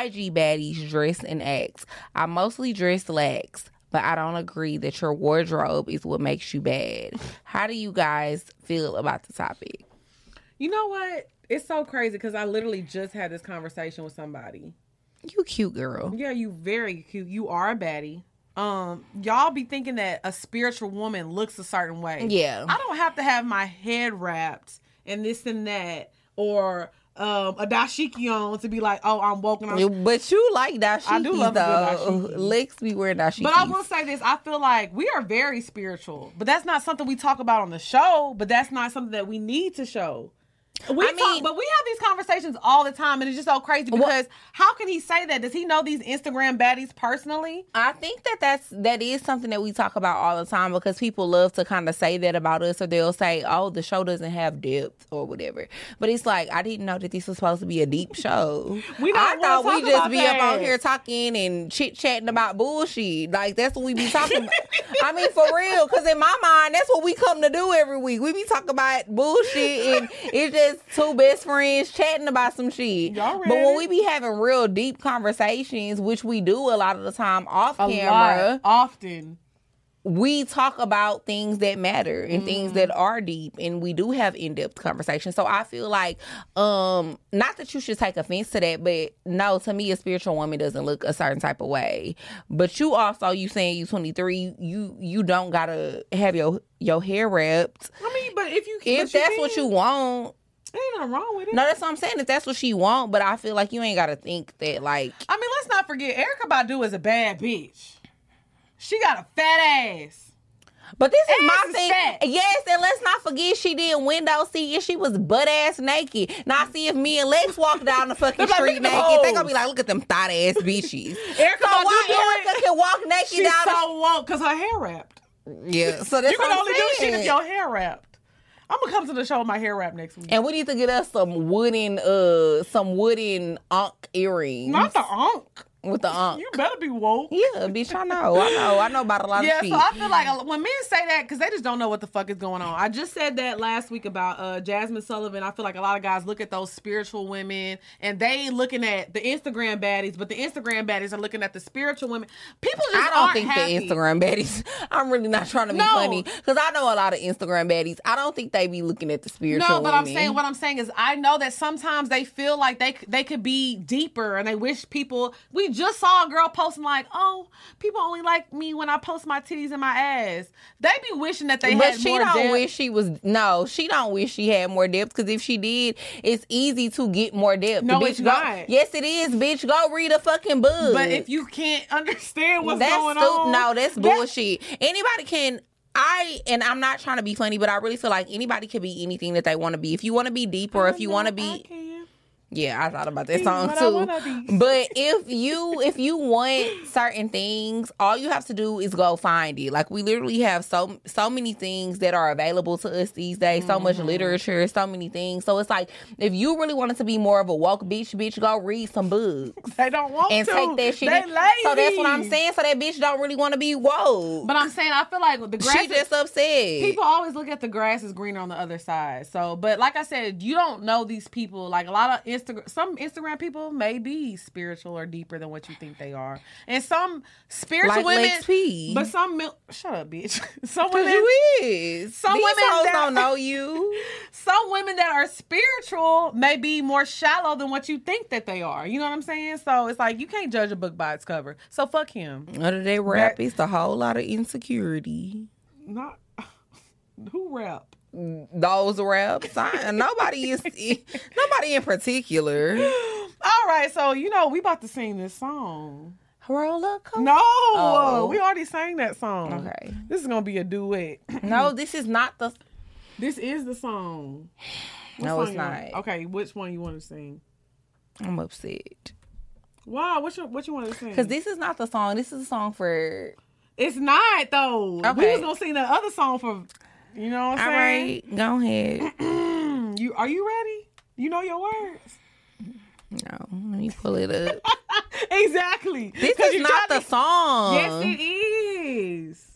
S1: IG baddies dress and act. I mostly dress lax. But I don't agree that your wardrobe is what makes you bad. How do you guys feel about the topic?
S3: You know what? It's so crazy because I literally just had this conversation with somebody.
S1: You cute girl.
S3: Yeah, you very cute. You are a baddie. Um, y'all be thinking that a spiritual woman looks a certain way.
S1: Yeah.
S3: I don't have to have my head wrapped and this and that or um a dashiki on to be like, oh, I'm woke and I'm
S1: But you like dashikis
S3: I do love
S1: though.
S3: dashiki.
S1: Lex be wearing dashikis.
S3: But I will say this: I feel like we are very spiritual, but that's not something we talk about on the show. But that's not something that we need to show. We
S1: I
S3: talk,
S1: mean-
S3: but we have these conversations all the time, and it's just so crazy because how can he say that? Does he know these Instagram baddies personally?
S1: I think that that's that is something that we talk about all the time because people love to kind of say that about us, or they'll say, "Oh, the show doesn't have depth" or whatever. But it's like I didn't know that this was supposed to be a deep show.
S3: We
S1: I thought we just be up on here talking and chit chatting about bullshit. Like that's what we be talking about. I mean, for real, because in my mind, that's what we come to do every week. We be talking about bullshit, and it's just two best friends chatting about some shit.
S3: Y'all
S1: But when we be having real deep conversations, which we do a lot of the time off
S3: A
S1: camera,
S3: lot, often.
S1: we talk about things that matter and things that are deep and we do have in-depth conversations. So i feel like um not that you should take offense to that but no to me a spiritual woman doesn't look a certain type of way. But you also you saying you 23 you you don't gotta have your your hair wrapped.
S3: I mean, but if you
S1: if that's what you want
S3: ain't nothing wrong with it.
S1: no that's what i'm saying if that's what she want but i feel like you ain't gotta think that like
S3: I mean, let's not forget Erykah Badu is a bad bitch. She got a fat ass.
S1: But this is
S3: Ass
S1: my
S3: is
S1: thing.
S3: fat.
S1: Yes, and let's not forget she did window seat and she was butt ass naked. Now see if me and Lex walk down the fucking
S3: like,
S1: street naked,
S3: them
S1: they gonna be like, look at them thought ass bitches.
S3: Erykah
S1: so
S3: Badu
S1: why
S3: do it?
S1: Can walk naked
S3: She's
S1: down
S3: so woke because her hair wrapped.
S1: Yeah, so that's
S3: You can
S1: what I'm
S3: only do shit if your hair wrapped. I'm gonna come to the show with my hair wrap next week.
S1: And we need to get us some wooden, uh, some wooden ankh earrings.
S3: Not the onk.
S1: With the ankh.
S3: You better be woke.
S1: Yeah, bitch, I know, I know, I know about a lot
S3: Yeah,
S1: of shit.
S3: so I feel like when men say that, because they just don't know what the fuck is going on. I just said that last week about uh, Jazmine Sullivan. I feel like a lot of guys look at those spiritual women and they looking at the Instagram baddies, but the Instagram baddies are looking at the spiritual women. People just
S1: I don't think
S3: happy.
S1: the Instagram baddies. I'm really not trying to be
S3: No.
S1: funny because I know a lot of Instagram baddies. I don't think they be looking at the spiritual.
S3: No, but I'm saying what I'm saying is I know that sometimes they feel like they they could be deeper and they wish people. We just saw a girl posting like, "Oh, people only like me when I post my titties and my ass." They be wishing that they
S1: But
S3: had more.
S1: But
S3: she don't
S1: wish she was no. She don't wish she had more depth because if she did, it's easy to get more depth.
S3: No,
S1: bitch,
S3: it's
S1: go,
S3: not.
S1: Yes, it is, bitch. Go read a fucking book.
S3: But if you can't understand what's
S1: that's
S3: going
S1: stu-
S3: on,
S1: no, that's
S3: that-
S1: bullshit. Anybody can. I and I'm not trying to be funny, but I really feel like anybody can be anything that they want to be. If you want to be deep, or if you want to be. Yeah, I thought about that song too. But if you if you want certain things, all you have to do is go find it. Like we literally have so so many things that are available to us these days. So
S3: Mm-hmm.
S1: much literature, so many things. So it's like if you really wanted to be more of a woke bitch, bitch, go read some books
S3: They don't want
S1: and
S3: to.
S1: take that shit.
S3: They
S1: in.
S3: lazy.
S1: So that's what I'm saying. So that bitch don't really want to be woke.
S3: But I'm saying I feel like the grass.
S1: she just upset.
S3: People always look at the grass is greener on the other side. So, but like I said, you don't know these people. Like a lot of Instagram, some Instagram people may be spiritual or deeper than what you think they are, and some spiritual
S1: like
S3: women.
S1: Lex P.
S3: But some mil- shut up, bitch. Some women,
S1: you is.
S3: Some
S1: These
S3: women that-
S1: don't know you.
S3: some women that are spiritual may be more shallow than what you think that they are. You know what I'm saying? So it's like you can't judge a book by its cover. So fuck him.
S1: Under that rap,
S3: That-
S1: it's a whole lot of insecurity.
S3: Not who rap.
S1: Those raps, I, nobody is nobody in particular.
S3: All right, so you know we about to sing this song.
S1: Roller coaster.
S3: No,
S1: Oh.
S3: we already sang that song.
S1: Okay.
S3: This is gonna be a duet.
S1: No, this is not the.
S3: this is the song. What
S1: No,
S3: song
S1: it's
S3: you want-
S1: not.
S3: Okay, which one you want to sing?
S1: I'm upset
S3: Wow, what you what you want to sing?
S1: because this is not the song. This is a song for.
S3: it's not though. Okay. We
S1: Okay.
S3: was gonna sing the other song for. You know what I'm
S1: All
S3: saying?
S1: right, go ahead.
S3: You are you ready? You know your words.
S1: No, let me pull it up.
S3: exactly.
S1: This is not the
S3: to-
S1: song.
S3: Yes, it is.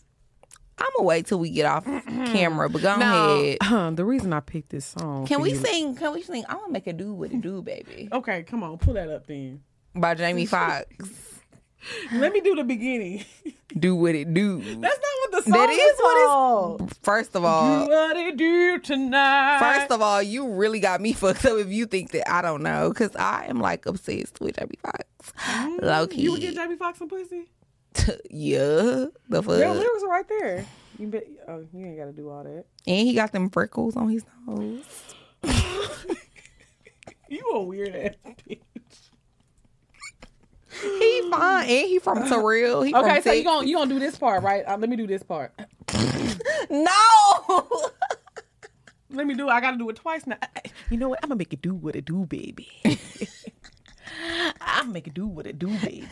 S1: I'm gonna wait till we get off camera, but go ahead.
S3: Now, the reason I picked this song.
S1: Can we
S3: you-
S1: sing? Can we sing? I'm gonna make a do with it do, baby,
S3: Okay, come on, pull that up then.
S1: by Jamie Foxx.
S3: Let me do the beginning.
S1: Do what it do.
S3: That's not what the song is.
S1: That is what
S3: called.
S1: it's. First of all,
S3: Do what it do tonight.
S1: First of all, you really got me fucked up if you think that I don't know, because I am like obsessed with Jamie Foxx. Low key.
S3: Mm, you would get Jamie Foxx some pussy.
S1: yeah, the fuck.
S3: Your lyrics are right there. You bet. Oh, you ain't got to do all that.
S1: and he got them freckles on his nose.
S3: You a weird ass bitch.
S1: He fine, and he from Terrell. He
S3: Okay,
S1: from
S3: so you gonna you gonna do this part, right? Uh, let me do this part.
S1: no.
S3: Let me do. it. I gotta do it twice now. You know what? I'm gonna make it do what it do, baby. I'm gonna make it do what it do, baby.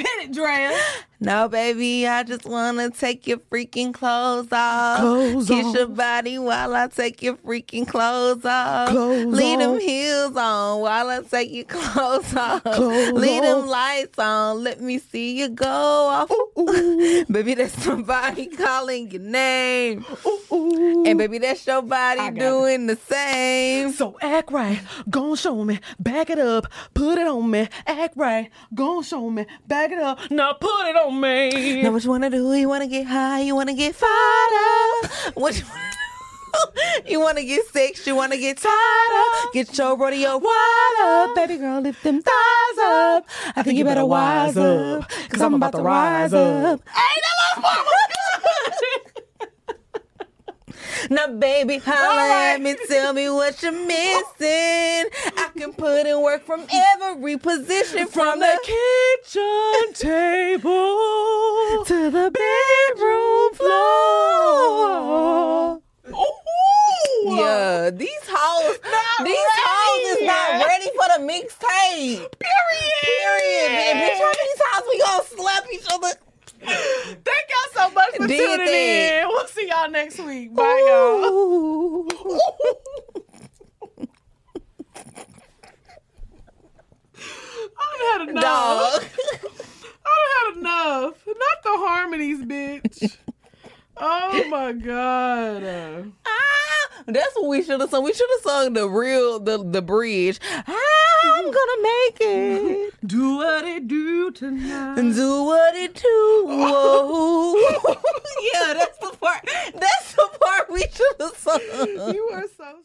S3: Hit it, Drea.
S1: No, baby, I just wanna take your freaking clothes off.
S3: Clothes
S1: Kiss
S3: off.
S1: your body while I take your freaking clothes off.
S3: Clothes
S1: Leave them heels on while I take your clothes off.
S3: Clothes
S1: Leave them lights on. Let me see you go off. Ooh, baby, that's somebody calling your name. Ooh, And baby, that's your body
S3: I got it.
S1: doing the same.
S3: So act right, gon' show me, back it up, put it on me. Act right, gon' show me, back it up, now put it on me.
S1: Now what you wanna do? You wanna get high? You wanna get fired up? What you wanna do? You wanna get sex? You wanna get tied up? Get your rodeo wide up, baby girl. Lift them thighs up. I think you better wise up, cause I'm about to rise up. Hey, that last Now, baby, holla
S3: right.
S1: at me. Tell me what you're missing. I can put in work from every position, from,
S3: From the kitchen table
S1: to the bedroom floor.
S3: Ooh.
S1: Yeah, these hoes,
S3: Not
S1: these hoes is not ready for the mixtape.
S3: Period.
S1: Period. Bitch, how many times we gonna slap each other?
S3: Thank y'all so much for
S1: Did
S3: tuning in. We'll see y'all next week. Bye, y'all.
S1: Ooh.
S3: I done had enough.
S1: Dog.
S3: I done had enough. Not the harmonies, bitch. Oh my god.
S1: Ah, that's what we should have sung. We should have sung the real the the bridge. I'm gonna make it.
S3: Do what it do tonight.
S1: and do what it do. Whoa. yeah, that's the part. That's the part we should have sung.
S3: You are so